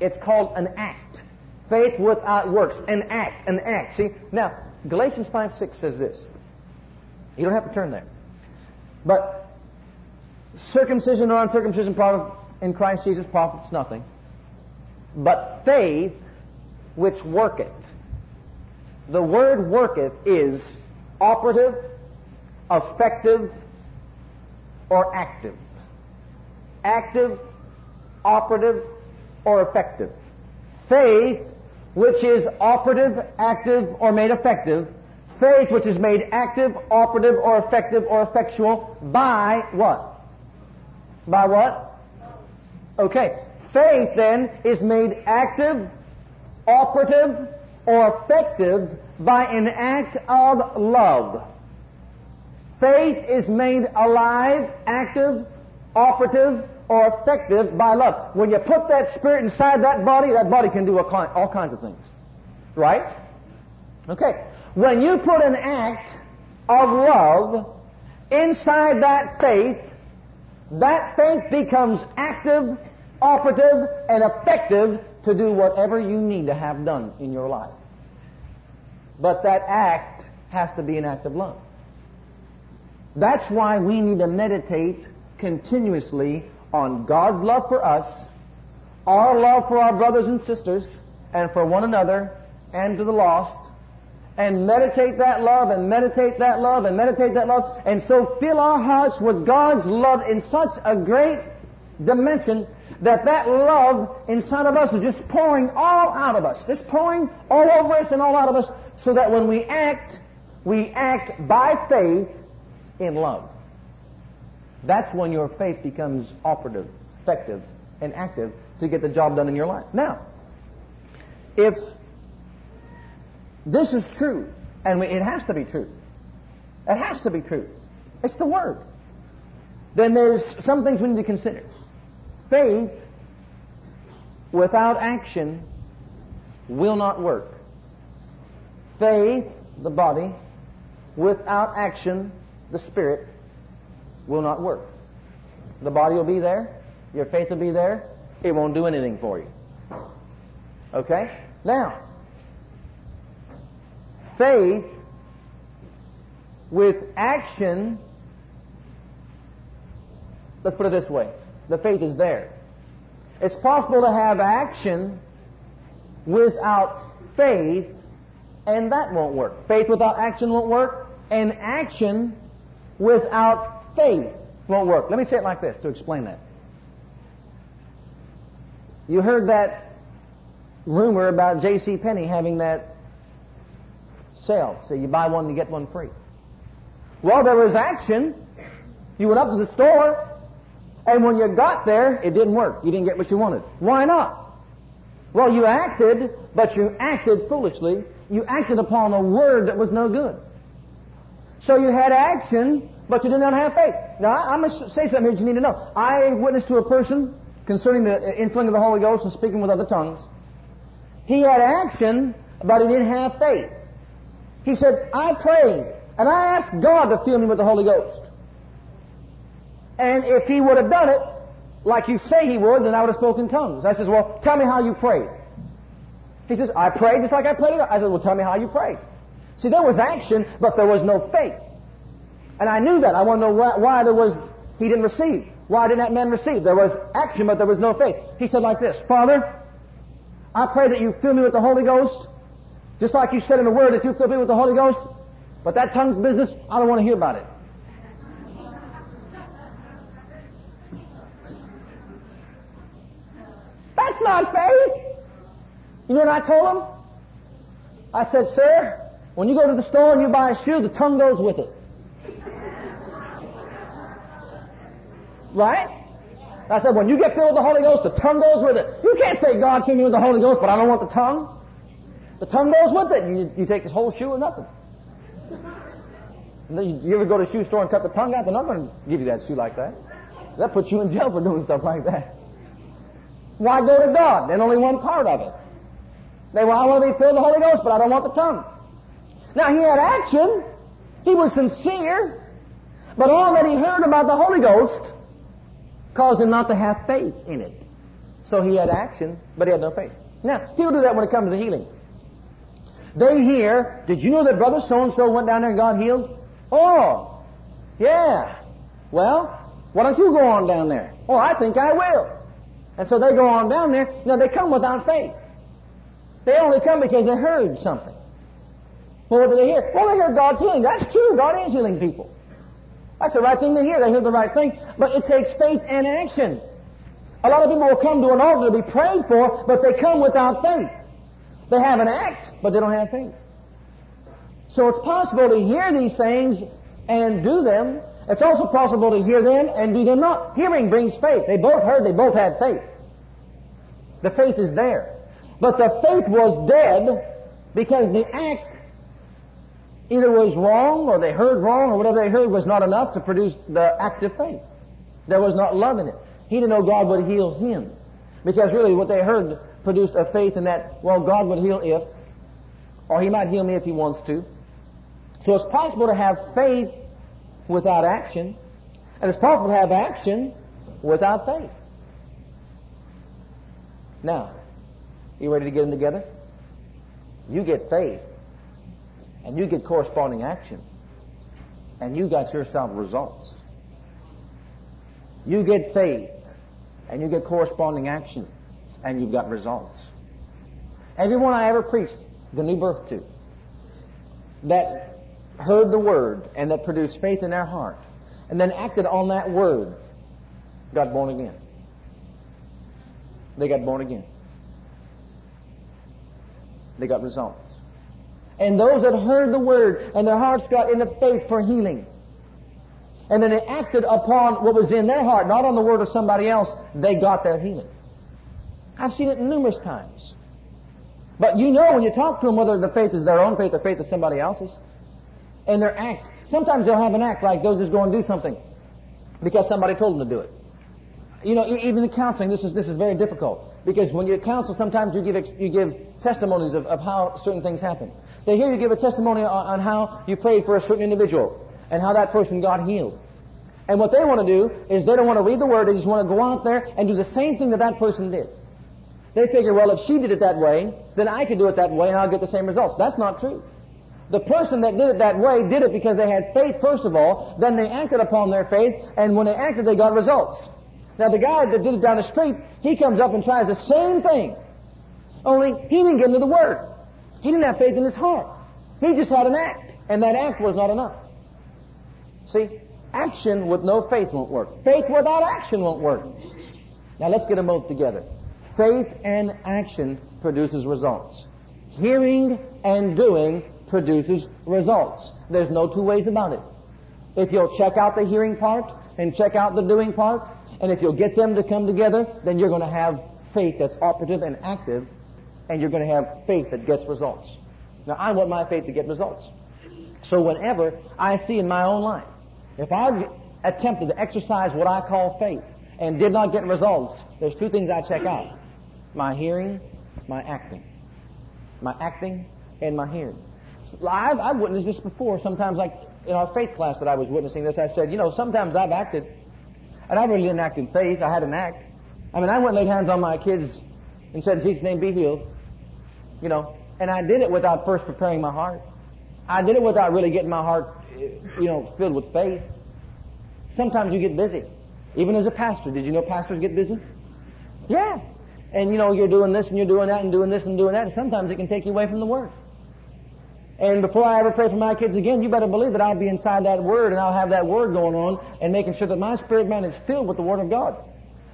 It's called an act. Faith without works. An act. An act. See? Now, Galatians 5 6 says this. You don't have to turn there. But circumcision or uncircumcision in Christ Jesus profits nothing. But faith which worketh. The word worketh is operative, effective, or active. Active, operative, or effective. Faith which is operative, active, or made effective. Faith which is made active, operative, or effective, or effectual by what? By what? Okay. Faith then is made active, operative, or effective by an act of love. Faith is made alive, active, operative, or effective by love. When you put that spirit inside that body, that body can do all kinds of things. Right? Okay. When you put an act of love inside that faith, that faith becomes active, operative, and effective to do whatever you need to have done in your life. But that act has to be an act of love. That's why we need to meditate continuously on God's love for us, our love for our brothers and sisters, and for one another, and to the lost, and meditate that love, and meditate that love, and meditate that love, and so fill our hearts with God's love in such a great dimension that that love inside of us is just pouring all out of us, just pouring all over us and all out of us, so that when we act, we act by faith in love. That's when your faith becomes operative, effective, and active to get the job done in your life. Now, if this is true, and it has to be true, it has to be true. It's the Word. Then there's some things we need to consider. Faith without action will not work. Faith, the body, without action, the spirit, will not work. The body will be there, your faith will be there, it won't do anything for you. Okay? Now, faith with action, let's put it this way the faith is there. It's possible to have action without faith, and that won't work. Faith without action won't work, and action without faith won't work. Let me say it like this to explain that. You heard that rumor about J.C. Penney having that sale. So you buy one, you get one free. Well, there was action. You went up to the store, and when you got there, it didn't work. You didn't get what you wanted. Why not? Well, you acted, but you acted foolishly. You acted upon a word that was no good. So you had action, but you did not have faith. Now, I'm going to say something that you need to know. I witnessed to a person concerning the infilling of the Holy Ghost and speaking with other tongues. He had action, but he didn't have faith. He said, I prayed, and I asked God to fill me with the Holy Ghost. And if he would have done it like you say he would, then I would have spoken tongues. I says, well, tell me how you prayed. He says, I prayed just like I prayed. I said, well, tell me how you prayed. See, there was action, but there was no faith. And I knew that. I want to know why, why there was, he didn't receive. Why didn't that man receive? There was action, but there was no faith. He said like this, Father, I pray that you fill me with the Holy Ghost, just like you said in the Word that you fill me with the Holy Ghost. But that tongues business, I don't want to hear about it. That's not faith. You know what I told him? I said, sir, when you go to the store and you buy a shoe, the tongue goes with it. Right? I said, when you get filled with the Holy Ghost, the tongue goes with it. You can't say, God filled me with the Holy Ghost, but I don't want the tongue. The tongue goes with it. You, you take this whole shoe or nothing. And You, you ever go to a shoe store and cut the tongue out? They're not going to give you that shoe like that. That puts you in jail for doing stuff like that. Why go to God? There's only one part of it. They well, I want to be filled with the Holy Ghost, but I don't want the tongue. Now he had action. He was sincere. But all that he heard about the Holy Ghost caused him not to have faith in it. So he had action, but he had no faith. Now, people do that when it comes to healing. They hear, did you know that brother so-and-so went down there and got healed? Oh, yeah. Well, why don't you go on down there? Oh, I think I will. And so they go on down there. Now, they come without faith. They only come because they heard something. Well, what did they hear? Well, they heard God's healing. That's true. God is healing people. That's the right thing to hear. They heard the right thing. But it takes faith and action. A lot of people will come to an altar to be prayed for, but they come without faith. They have an act, but they don't have faith. So it's possible to hear these things and do them. It's also possible to hear them and do them not. Hearing brings faith. They both heard, they both had faith. The faith is there. But the faith was dead because the act either was wrong or they heard wrong or whatever they heard was not enough to produce the active faith. There was not love in it. He didn't know God would heal him. Because really what they heard produced a faith in that, well, God would heal if, or He might heal me if He wants to. So it's possible to have faith without action, and it's possible to have action without faith. Now, you ready to get them together? You get faith, and you get corresponding action, and you got yourself results. You get faith, and you get corresponding action, and you've got results. Everyone I ever preached the new birth to, that heard the word and that produced faith in their heart, and then acted on that word, got born again. They got born again. They got results. And those that heard the word and their hearts got into faith for healing. And then they acted upon what was in their heart, not on the word of somebody else, they got their healing. I've seen it numerous times. But you know when you talk to them whether the faith is their own faith or faith is somebody else's. And their act. Sometimes they'll have an act like they'll just go and do something because somebody told them to do it. You know, even in counseling, this is, this is very difficult. Because when you counsel, sometimes you give, you give testimonies of, of how certain things happen. They hear you give a testimony on, on how you prayed for a certain individual and how that person got healed. And what they want to do is they don't want to read the word, they just want to go out there and do the same thing that that person did. They figure, well, if she did it that way, then I could do it that way and I'll get the same results. That's not true. The person that did it that way did it because they had faith first of all, then they acted upon their faith, and when they acted, they got results. Now the guy that did it down the street, he comes up and tries the same thing. Only he didn't get into the Word. He didn't have faith in his heart. He just had an act, and that act was not enough. See, action with no faith won't work. Faith without action won't work. Now let's get them both together. Faith and action produces results. Hearing and doing produces results. There's no two ways about it. If you'll check out the hearing part and check out the doing part, and if you'll get them to come together, then you're going to have faith that's operative and active, and you're going to have faith that gets results. Now, I want my faith to get results. So whenever I see in my own life, if I've attempted to exercise what I call faith and did not get results, there's two things I check out. My hearing, my acting. My acting and my hearing. I've, I've witnessed this before. Sometimes, like in our faith class that I was witnessing this, I said, you know, sometimes I've acted, and I really didn't act in faith. I had an act. I mean, I went and laid hands on my kids and said, in Jesus' name, be healed. You know, and I did it without first preparing my heart. I did it without really getting my heart, you know, filled with faith. Sometimes you get busy. Even as a pastor, did you know pastors get busy? Yeah. And you know, you're doing this and you're doing that and doing this and doing that, and sometimes it can take you away from the Word. And before I ever pray for my kids again, you better believe that I'll be inside that Word and I'll have that Word going on and making sure that my spirit man is filled with the Word of God.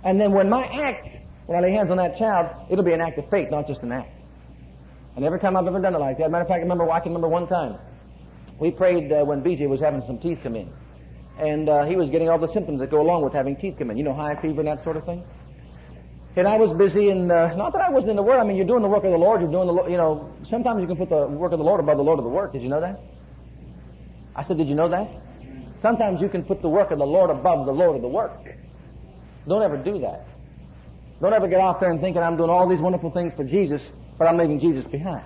And then when my act, when I lay hands on that child, it'll be an act of faith, not just an act. And every time I've ever done it like that, matter of fact, I remember, I can remember one time. We prayed uh, when BJ was having some teeth come in. And uh, he was getting all the symptoms that go along with having teeth come in. You know, high fever and that sort of thing. And I was busy, and uh, not that I wasn't in the Word. I mean, you're doing the work of the Lord. You're doing the, you know, sometimes you can put the work of the Lord above the Lord of the work. Did you know that? I said, did you know that? Sometimes you can put the work of the Lord above the Lord of the work. Don't ever do that. Don't ever get off there and thinking I'm doing all these wonderful things for Jesus, but I'm leaving Jesus behind.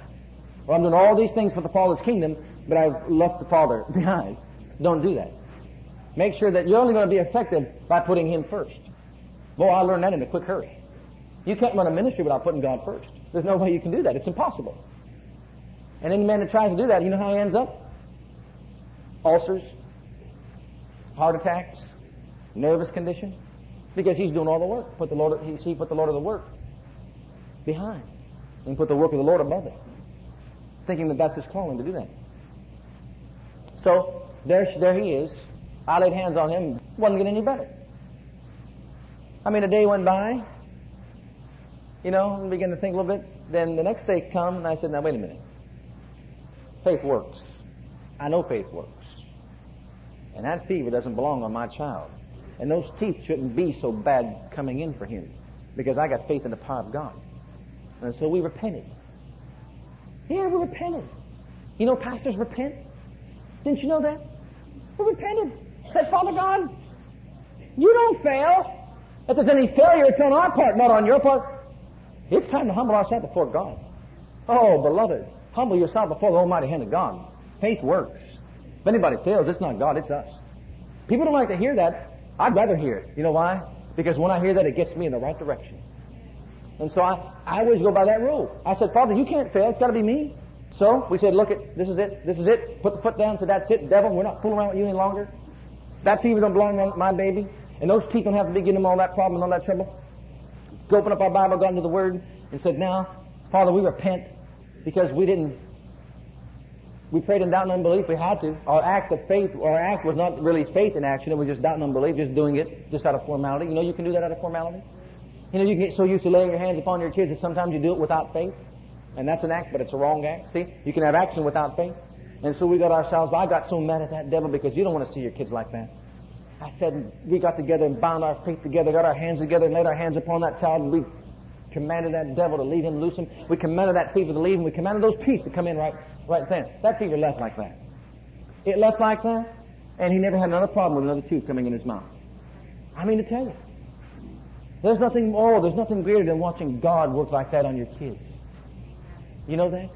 Or I'm doing all these things for the Father's kingdom, but I've left the Father behind. Don't do that. Make sure that you're only going to be effective by putting Him first. Boy, I learned that in a quick hurry. You can't run a ministry without putting God first. There's no way you can do that. It's impossible. And any man that tries to do that, you know how he ends up? Ulcers, heart attacks, nervous condition, because he's doing all the work. Put the Lord, he, he put the Lord of the work behind, and put the work of the Lord above it, thinking that that's his calling to do that. So there, there he is. I laid hands on him. Wasn't getting any better. I mean, a day went by you know, and begin to think a little bit. Then the next day come, and I said, now wait a minute. Faith works. I know faith works. And that fever doesn't belong on my child. And those teeth shouldn't be so bad coming in for him because I got faith in the power of God. And so we repented. Yeah, we repented. You know, pastors repent. Didn't you know that? We repented. Said, Father God, you don't fail. If there's any failure, it's on our part, not on your part. It's time to humble ourselves before God. Oh, beloved, humble yourself before the almighty hand of God. Faith works. If anybody fails, it's not God, it's us. People don't like to hear that. I'd rather hear it. You know why? Because when I hear that, it gets me in the right direction. And so I, I always go by that rule. I said, Father, you can't fail. It's got to be me. So we said, look, it, this is it. This is it. Put the foot down. Said, that's it. Devil, we're not fooling around with you any longer. That fever don't belong on my baby. And those teeth don't have to be giving them all that problem and all that trouble opened up our Bible, got into the Word, and said, Now, Father, we repent because we didn't, we prayed in doubt and unbelief. We had to. Our act of faith, our act was not really faith in action. It was just doubt and unbelief, just doing it just out of formality. You know, you can do that out of formality. You know, you get so used to laying your hands upon your kids that sometimes you do it without faith. And that's an act, but it's a wrong act. See, you can have action without faith. And so we got ourselves, I got so mad at that devil because you don't want to see your kids like that. I said, we got together and bound our feet together, got our hands together and laid our hands upon that child and we commanded that devil to leave him, loose him. We commanded that fever to leave him. We commanded those teeth to come in right, right then. That fever left like that. It left like that and he never had another problem with another tooth coming in his mouth. I mean to tell you. There's nothing more, there's nothing greater than watching God work like that on your kids. You know that?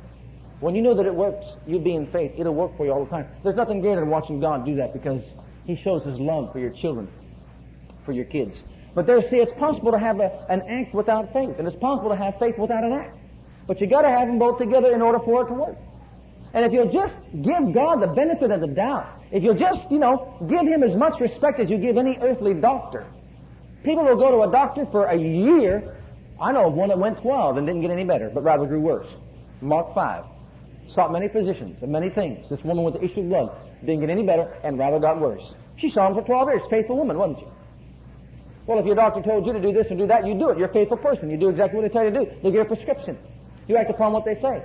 When you know that it works, you'll be in faith, it'll work for you all the time. There's nothing greater than watching God do that because he shows his love for your children, for your kids. But there, see, it's possible to have a, an act without faith, and it's possible to have faith without an act. But you got to have them both together in order for it to work. And if you'll just give God the benefit of the doubt, if you'll just, you know, give Him as much respect as you give any earthly doctor, people will go to a doctor for a year. I know of one that went 12 and didn't get any better, but rather grew worse. Mark 5. Sought many physicians and many things. This woman with the issue of blood didn't get any better and rather got worse. She saw him for 12 years. Faithful woman, wasn't she? Well, if your doctor told you to do this and do that, you do it. You're a faithful person. You do exactly what they tell you to do. They give a prescription. You act upon what they say.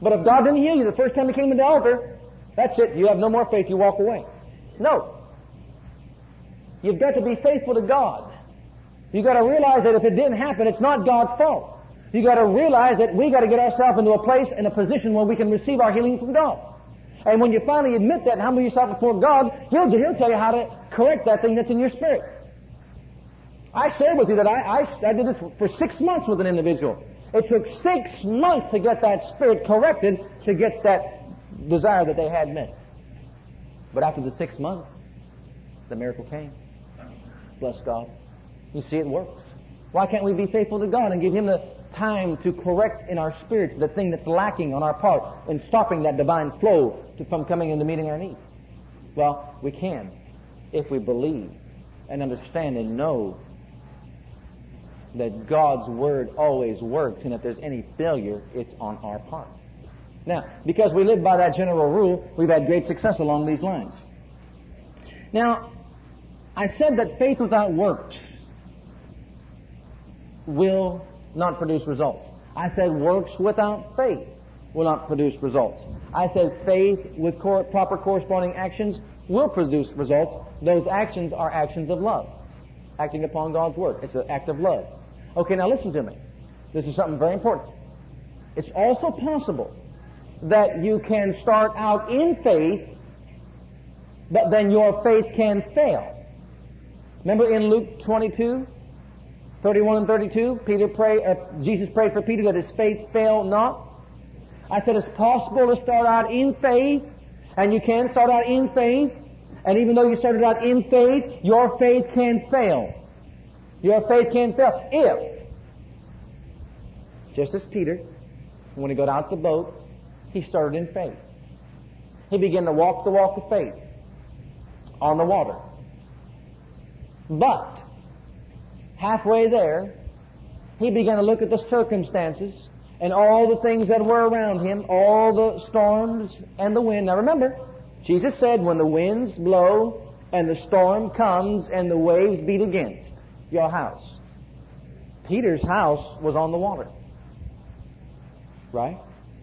But if God didn't heal you the first time He came to the altar, that's it. You have no more faith. You walk away. No. You've got to be faithful to God. You've got to realize that if it didn't happen, it's not God's fault. You've got to realize that we got to get ourselves into a place and a position where we can receive our healing from God. And when you finally admit that and humble yourself before God, He'll, he'll tell you how to correct that thing that's in your spirit. I shared with you that I, I, I did this for six months with an individual. It took six months to get that spirit corrected to get that desire that they had met. But after the six months, the miracle came. Bless God. You see, it works. Why can't we be faithful to God and give Him the time to correct in our spirit the thing that's lacking on our part in stopping that divine flow to, from coming into meeting our needs? Well, we can if we believe and understand and know that God's Word always works, and if there's any failure, it's on our part. Now, because we live by that general rule, we've had great success along these lines. Now, I said that faith without works will not produce results. I said works without faith will not produce results. I said faith with cor- proper corresponding actions will produce results. Those actions are actions of love, acting upon God's word. It's an act of love. Okay, now listen to me. This is something very important. It's also possible that you can start out in faith, but then your faith can fail. Remember in Luke 22, 31 and 32, Peter pray, uh, Jesus prayed for Peter that his faith fail not. I said it's possible to start out in faith, and you can start out in faith, and even though you started out in faith, your faith can fail. Your faith can fail if, just as Peter, when he got out the boat, he started in faith. He began to walk the walk of faith on the water. But, halfway there, he began to look at the circumstances and all the things that were around him, all the storms and the wind. Now remember, Jesus said, when the winds blow and the storm comes and the waves beat against your house. Peter's house was on the water. Right?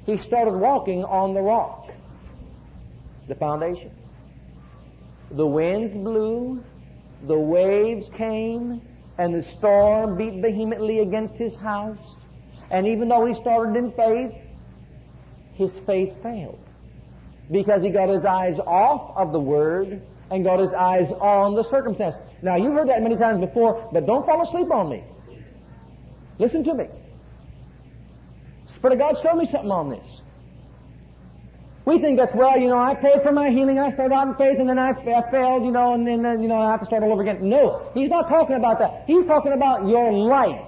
He started walking on the rock, the foundation. The winds blew, the waves came, and the storm beat vehemently against his house. And even though he started in faith, his faith failed. Because he got his eyes off of the Word and got his eyes on the circumstance. Now, you've heard that many times before, but don't fall asleep on me. Listen to me. Spirit of God show me something on this. We think that's, well, you know, I prayed for my healing, I started out in faith, and then I, I failed, you know, and then, uh, you know, I have to start all over again. No, he's not talking about that. He's talking about your life.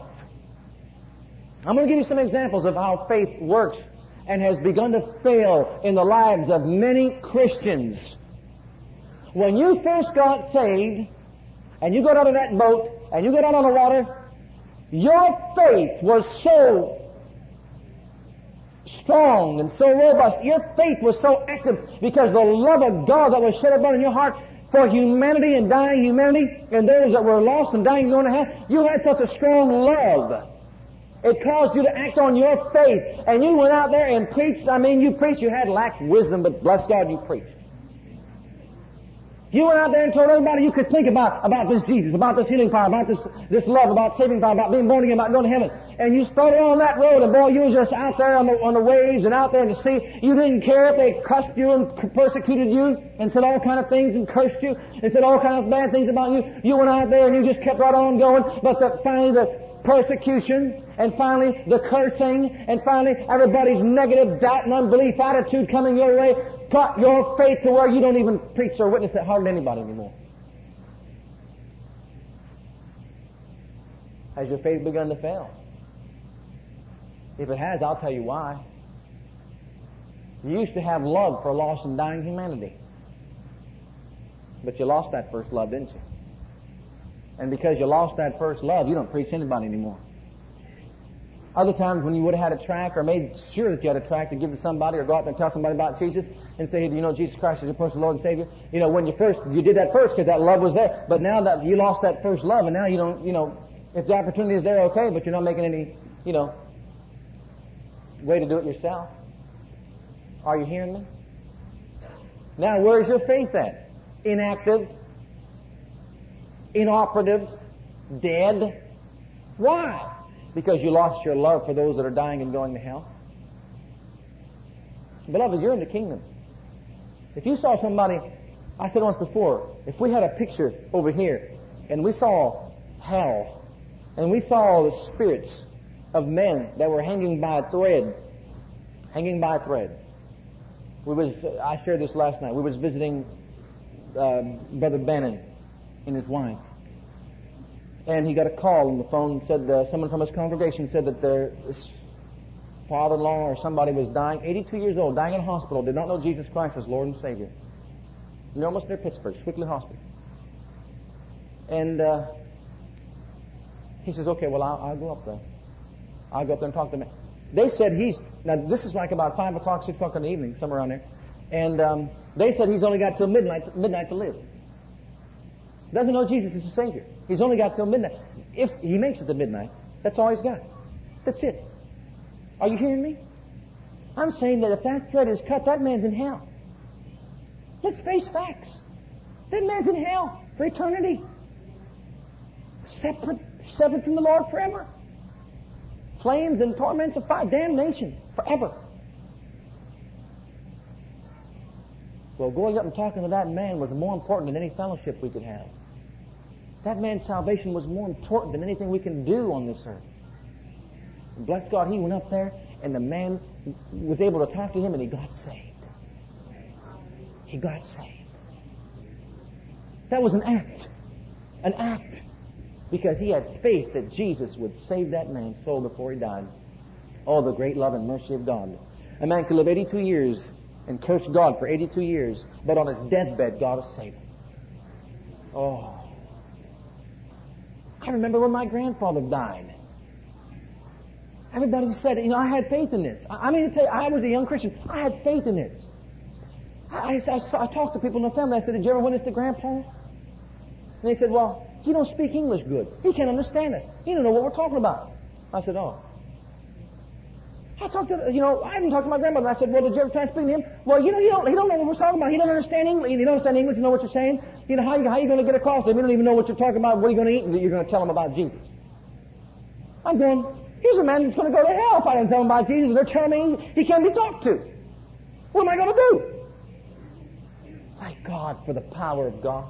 I'm going to give you some examples of how faith works and has begun to fail in the lives of many Christians. When you first got saved, and you got out of that boat, and you got out on the water, your faith was so strong and so robust. Your faith was so active because the love of God that was shed abroad in your heart for humanity and dying humanity and those that were lost and dying going to hell, you had such a strong love it caused you to act on your faith. And you went out there and preached. I mean, you preached. You had lacked wisdom, but bless God, you preached. You went out there and told everybody you could think about, about this Jesus, about this healing power, about this, this love, about saving power, about being born again, about going to heaven. And you started on that road, and boy, you was just out there on the, on the waves and out there in the sea. You didn't care if they cussed you and persecuted you and said all kind of things and cursed you and said all kind of bad things about you. You went out there and you just kept right on going. But the, finally the persecution and finally the cursing, and finally everybody's negative doubt and unbelief attitude coming your way, got your faith to where you don't even preach or witness to hardly anybody anymore. Has your faith begun to fail? If it has, I'll tell you why. You used to have love for lost and dying humanity. But you lost that first love, didn't you? And because you lost that first love, you don't preach anybody anymore. Other times when you would have had a track or made sure that you had a track to give to somebody or go out there and tell somebody about Jesus and say, do you know Jesus Christ is your personal Lord and Savior? You know, when you first, you did that first because that love was there. But now that you lost that first love and now you don't, you know, if the opportunity is there, okay, but you're not making any, you know, way to do it yourself. Are you hearing me? Now, where's your faith at? Inactive, inoperative, dead. Why? Because you lost your love for those that are dying and going to hell? Beloved, you're in the kingdom. If you saw somebody, I said once before, if we had a picture over here and we saw hell and we saw the spirits of men that were hanging by a thread, hanging by a thread. We was, I shared this last night. We was visiting uh, Brother Bannon and his wife and he got a call on the phone. Said uh, someone from his congregation said that their father-in-law or somebody was dying, 82 years old, dying in a hospital, did not know Jesus Christ as Lord and Savior. They're almost near Pittsburgh, Sewickley Hospital. And uh, he says, okay, well, I'll, I'll go up there. I'll go up there and talk to him. They said he's, now this is like about 5 o'clock, 6 o'clock in the evening, somewhere around there. And um, they said he's only got till midnight, midnight to live. Doesn't know Jesus is the Savior. He's only got till midnight. If he makes it to midnight, that's all he's got. That's it. Are you hearing me? I'm saying that if that thread is cut, that man's in hell. Let's face facts. That man's in hell for eternity. Separate, separate from the Lord forever. Flames and torments of fire, damnation forever. Well, going up and talking to that man was more important than any fellowship we could have. That man's salvation was more important than anything we can do on this earth. And bless God, he went up there, and the man was able to talk to him, and he got saved. He got saved. That was an act. An act. Because he had faith that Jesus would save that man's soul before he died. Oh, the great love and mercy of God. A man could live 82 years and curse God for 82 years, but on his deathbed, God will save him. Oh. I remember when my grandfather died. Everybody said, you know, I had faith in this. I, I mean, to tell you, I was a young Christian. I had faith in this. I, I, I, talked to people in the family. I said, did you ever witness to Grandpa? And they said, well, he don't speak English good. He can't understand us. He don't know what we're talking about. I said, oh. I talked to, you know, I even talked to my grandmother. And I said, well, did you ever try to speak to him? Well, you know, he don't, he don't know what we're talking about. He don't understand English. He don't understand English. You know what you're saying? You know, how you, how you going to get across to him? You don't even know what you're talking about. What are you going to eat? And you're going to tell him about Jesus. I'm going, here's a man that's going to go to hell if I don't tell him about Jesus. They're telling me he can't be talked to. What am I going to do? Thank God for the power of God.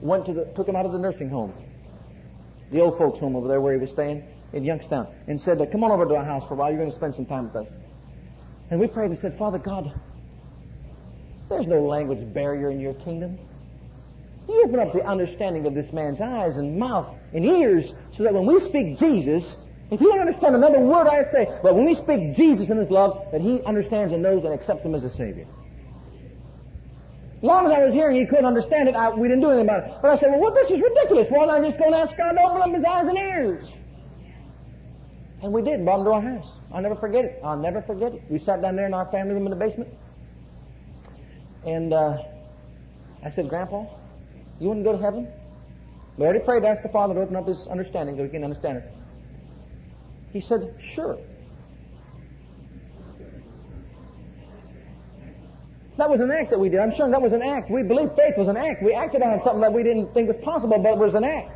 Went to the, took him out of the nursing home. The old folks home over there where he was staying in Youngstown and said, come on over to our house for a while. You're going to spend some time with us. And we prayed and said, Father God, there's no language barrier in your kingdom. You open up the understanding of this man's eyes and mouth and ears so that when we speak Jesus, if he don't understand another word I say, but when we speak Jesus and his love, that he understands and knows and accepts him as a Savior. As long as I was hearing he couldn't understand it, I, we didn't do anything about it. But I said, well, what, this is ridiculous. Why don't I just go and ask God to open up his eyes and ears? And we did, brought him to our house. I'll never forget it. I'll never forget it. We sat down there in our family room in the basement. And uh, I said, Grandpa, you want to go to heaven? We already prayed, asked the Father to open up his understanding so he can understand it. He said, sure. That was an act that we did. I'm sure that was an act. We believed faith was an act. We acted on something that we didn't think was possible, but it was an act.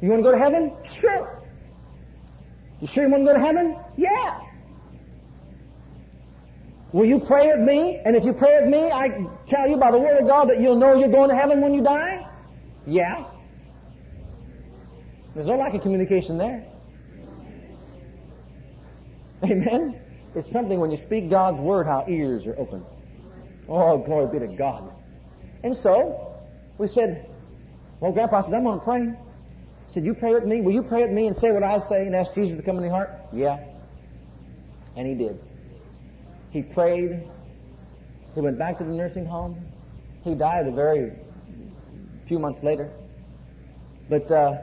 You want to go to heaven? Sure. You sure you want to go to heaven? Yeah. Will you pray with me? And if you pray with me, I tell you by the Word of God that you'll know you're going to heaven when you die? Yeah. There's no lack of communication there. Amen? It's something when you speak God's Word, how ears are open. Oh, glory be to God. And so, we said, well, Grandpa said, I'm going to pray said, You pray with me? Will you pray with me and say what I say and ask Jesus to come in your heart? Yeah. And he did. He prayed. He went back to the nursing home. He died a very few months later. But uh,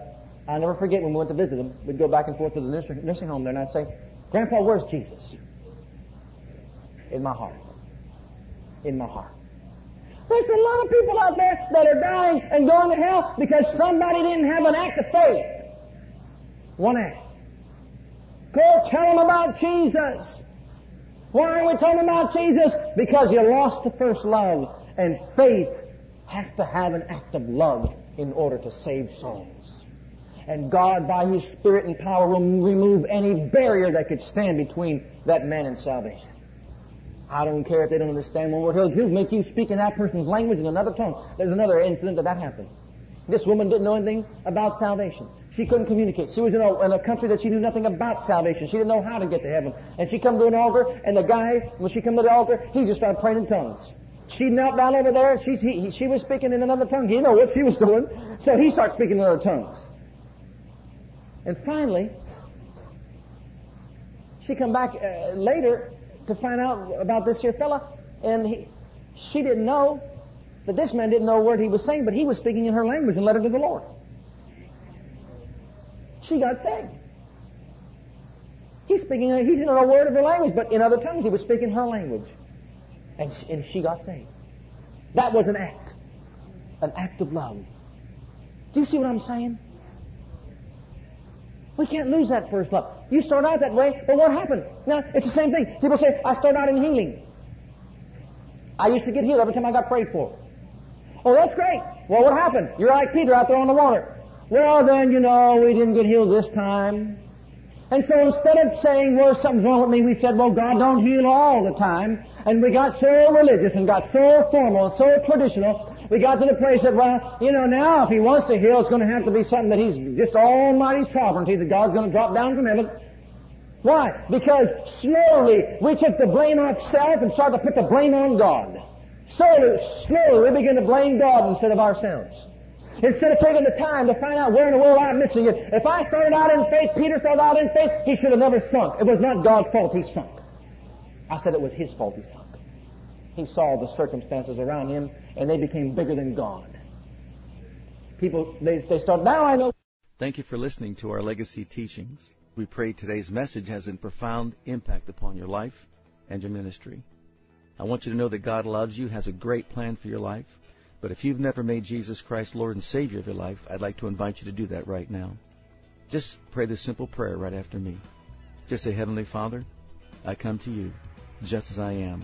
I'll never forget when we went to visit him. We'd go back and forth to the nursing home there, and I'd say, Grandpa, where's Jesus? In my heart. In my heart. There's a lot of people out there that are dying and going to hell because somebody didn't have an act of faith. One act. Go tell them about Jesus. Why are we telling them about Jesus? Because you lost the first love. And faith has to have an act of love in order to save souls. And God, by His Spirit and power, will remove any barrier that could stand between that man and salvation. I don't care if they don't understand one word. He'll, make you speak in that person's language in another tongue. There's another incident that that happened. This woman didn't know anything about salvation. She couldn't communicate. She was in a, in a country that she knew nothing about salvation. She didn't know how to get to heaven. And she come to an altar, and the guy, when she come to the altar, he just started praying in tongues. She knelt down over there. She, he, she was speaking in another tongue. He know what she was doing. So he starts speaking in other tongues. And finally, she come back uh, later to find out about this here fella, and he, she didn't know that this man didn't know a word he was saying, but he was speaking in her language and led her to the Lord. She got saved. He's speaking, he didn't know a word of her language, but in other tongues he was speaking her language. And she, and she got saved. That was an act. An act of love. Do you see what I'm saying? We can't lose that first love. You start out that way, but what happened? Now, it's the same thing. People say, I start out in healing. I used to get healed every time I got prayed for. Oh, that's great. Well, what happened? You're like Peter out there on the water. Well, then, you know, we didn't get healed this time. And so instead of saying, well, something's wrong with me, we said, well, God don't heal all the time. And we got so religious and got so formal, and so traditional, we got to the place that, well, you know, now if He wants to heal, it's going to have to be something that He's just Almighty's sovereignty, that God's going to drop down from heaven. Why? Because slowly we took the blame off self and started to put the blame on God. Slowly, slowly we begin to blame God instead of ourselves. Instead of taking the time to find out where in the world I'm missing it. If I started out in faith, Peter started out in faith, he should have never sunk. It was not God's fault he sunk. I said it was his fault he sunk. He saw the circumstances around him and they became bigger than God. People, they, they start, now I know. Thank you for listening to our legacy teachings. We pray today's message has a profound impact upon your life and your ministry. I want you to know that God loves you, has a great plan for your life. But if you've never made Jesus Christ Lord and Savior of your life, I'd like to invite you to do that right now. Just pray this simple prayer right after me. Just say, Heavenly Father, I come to you just as I am.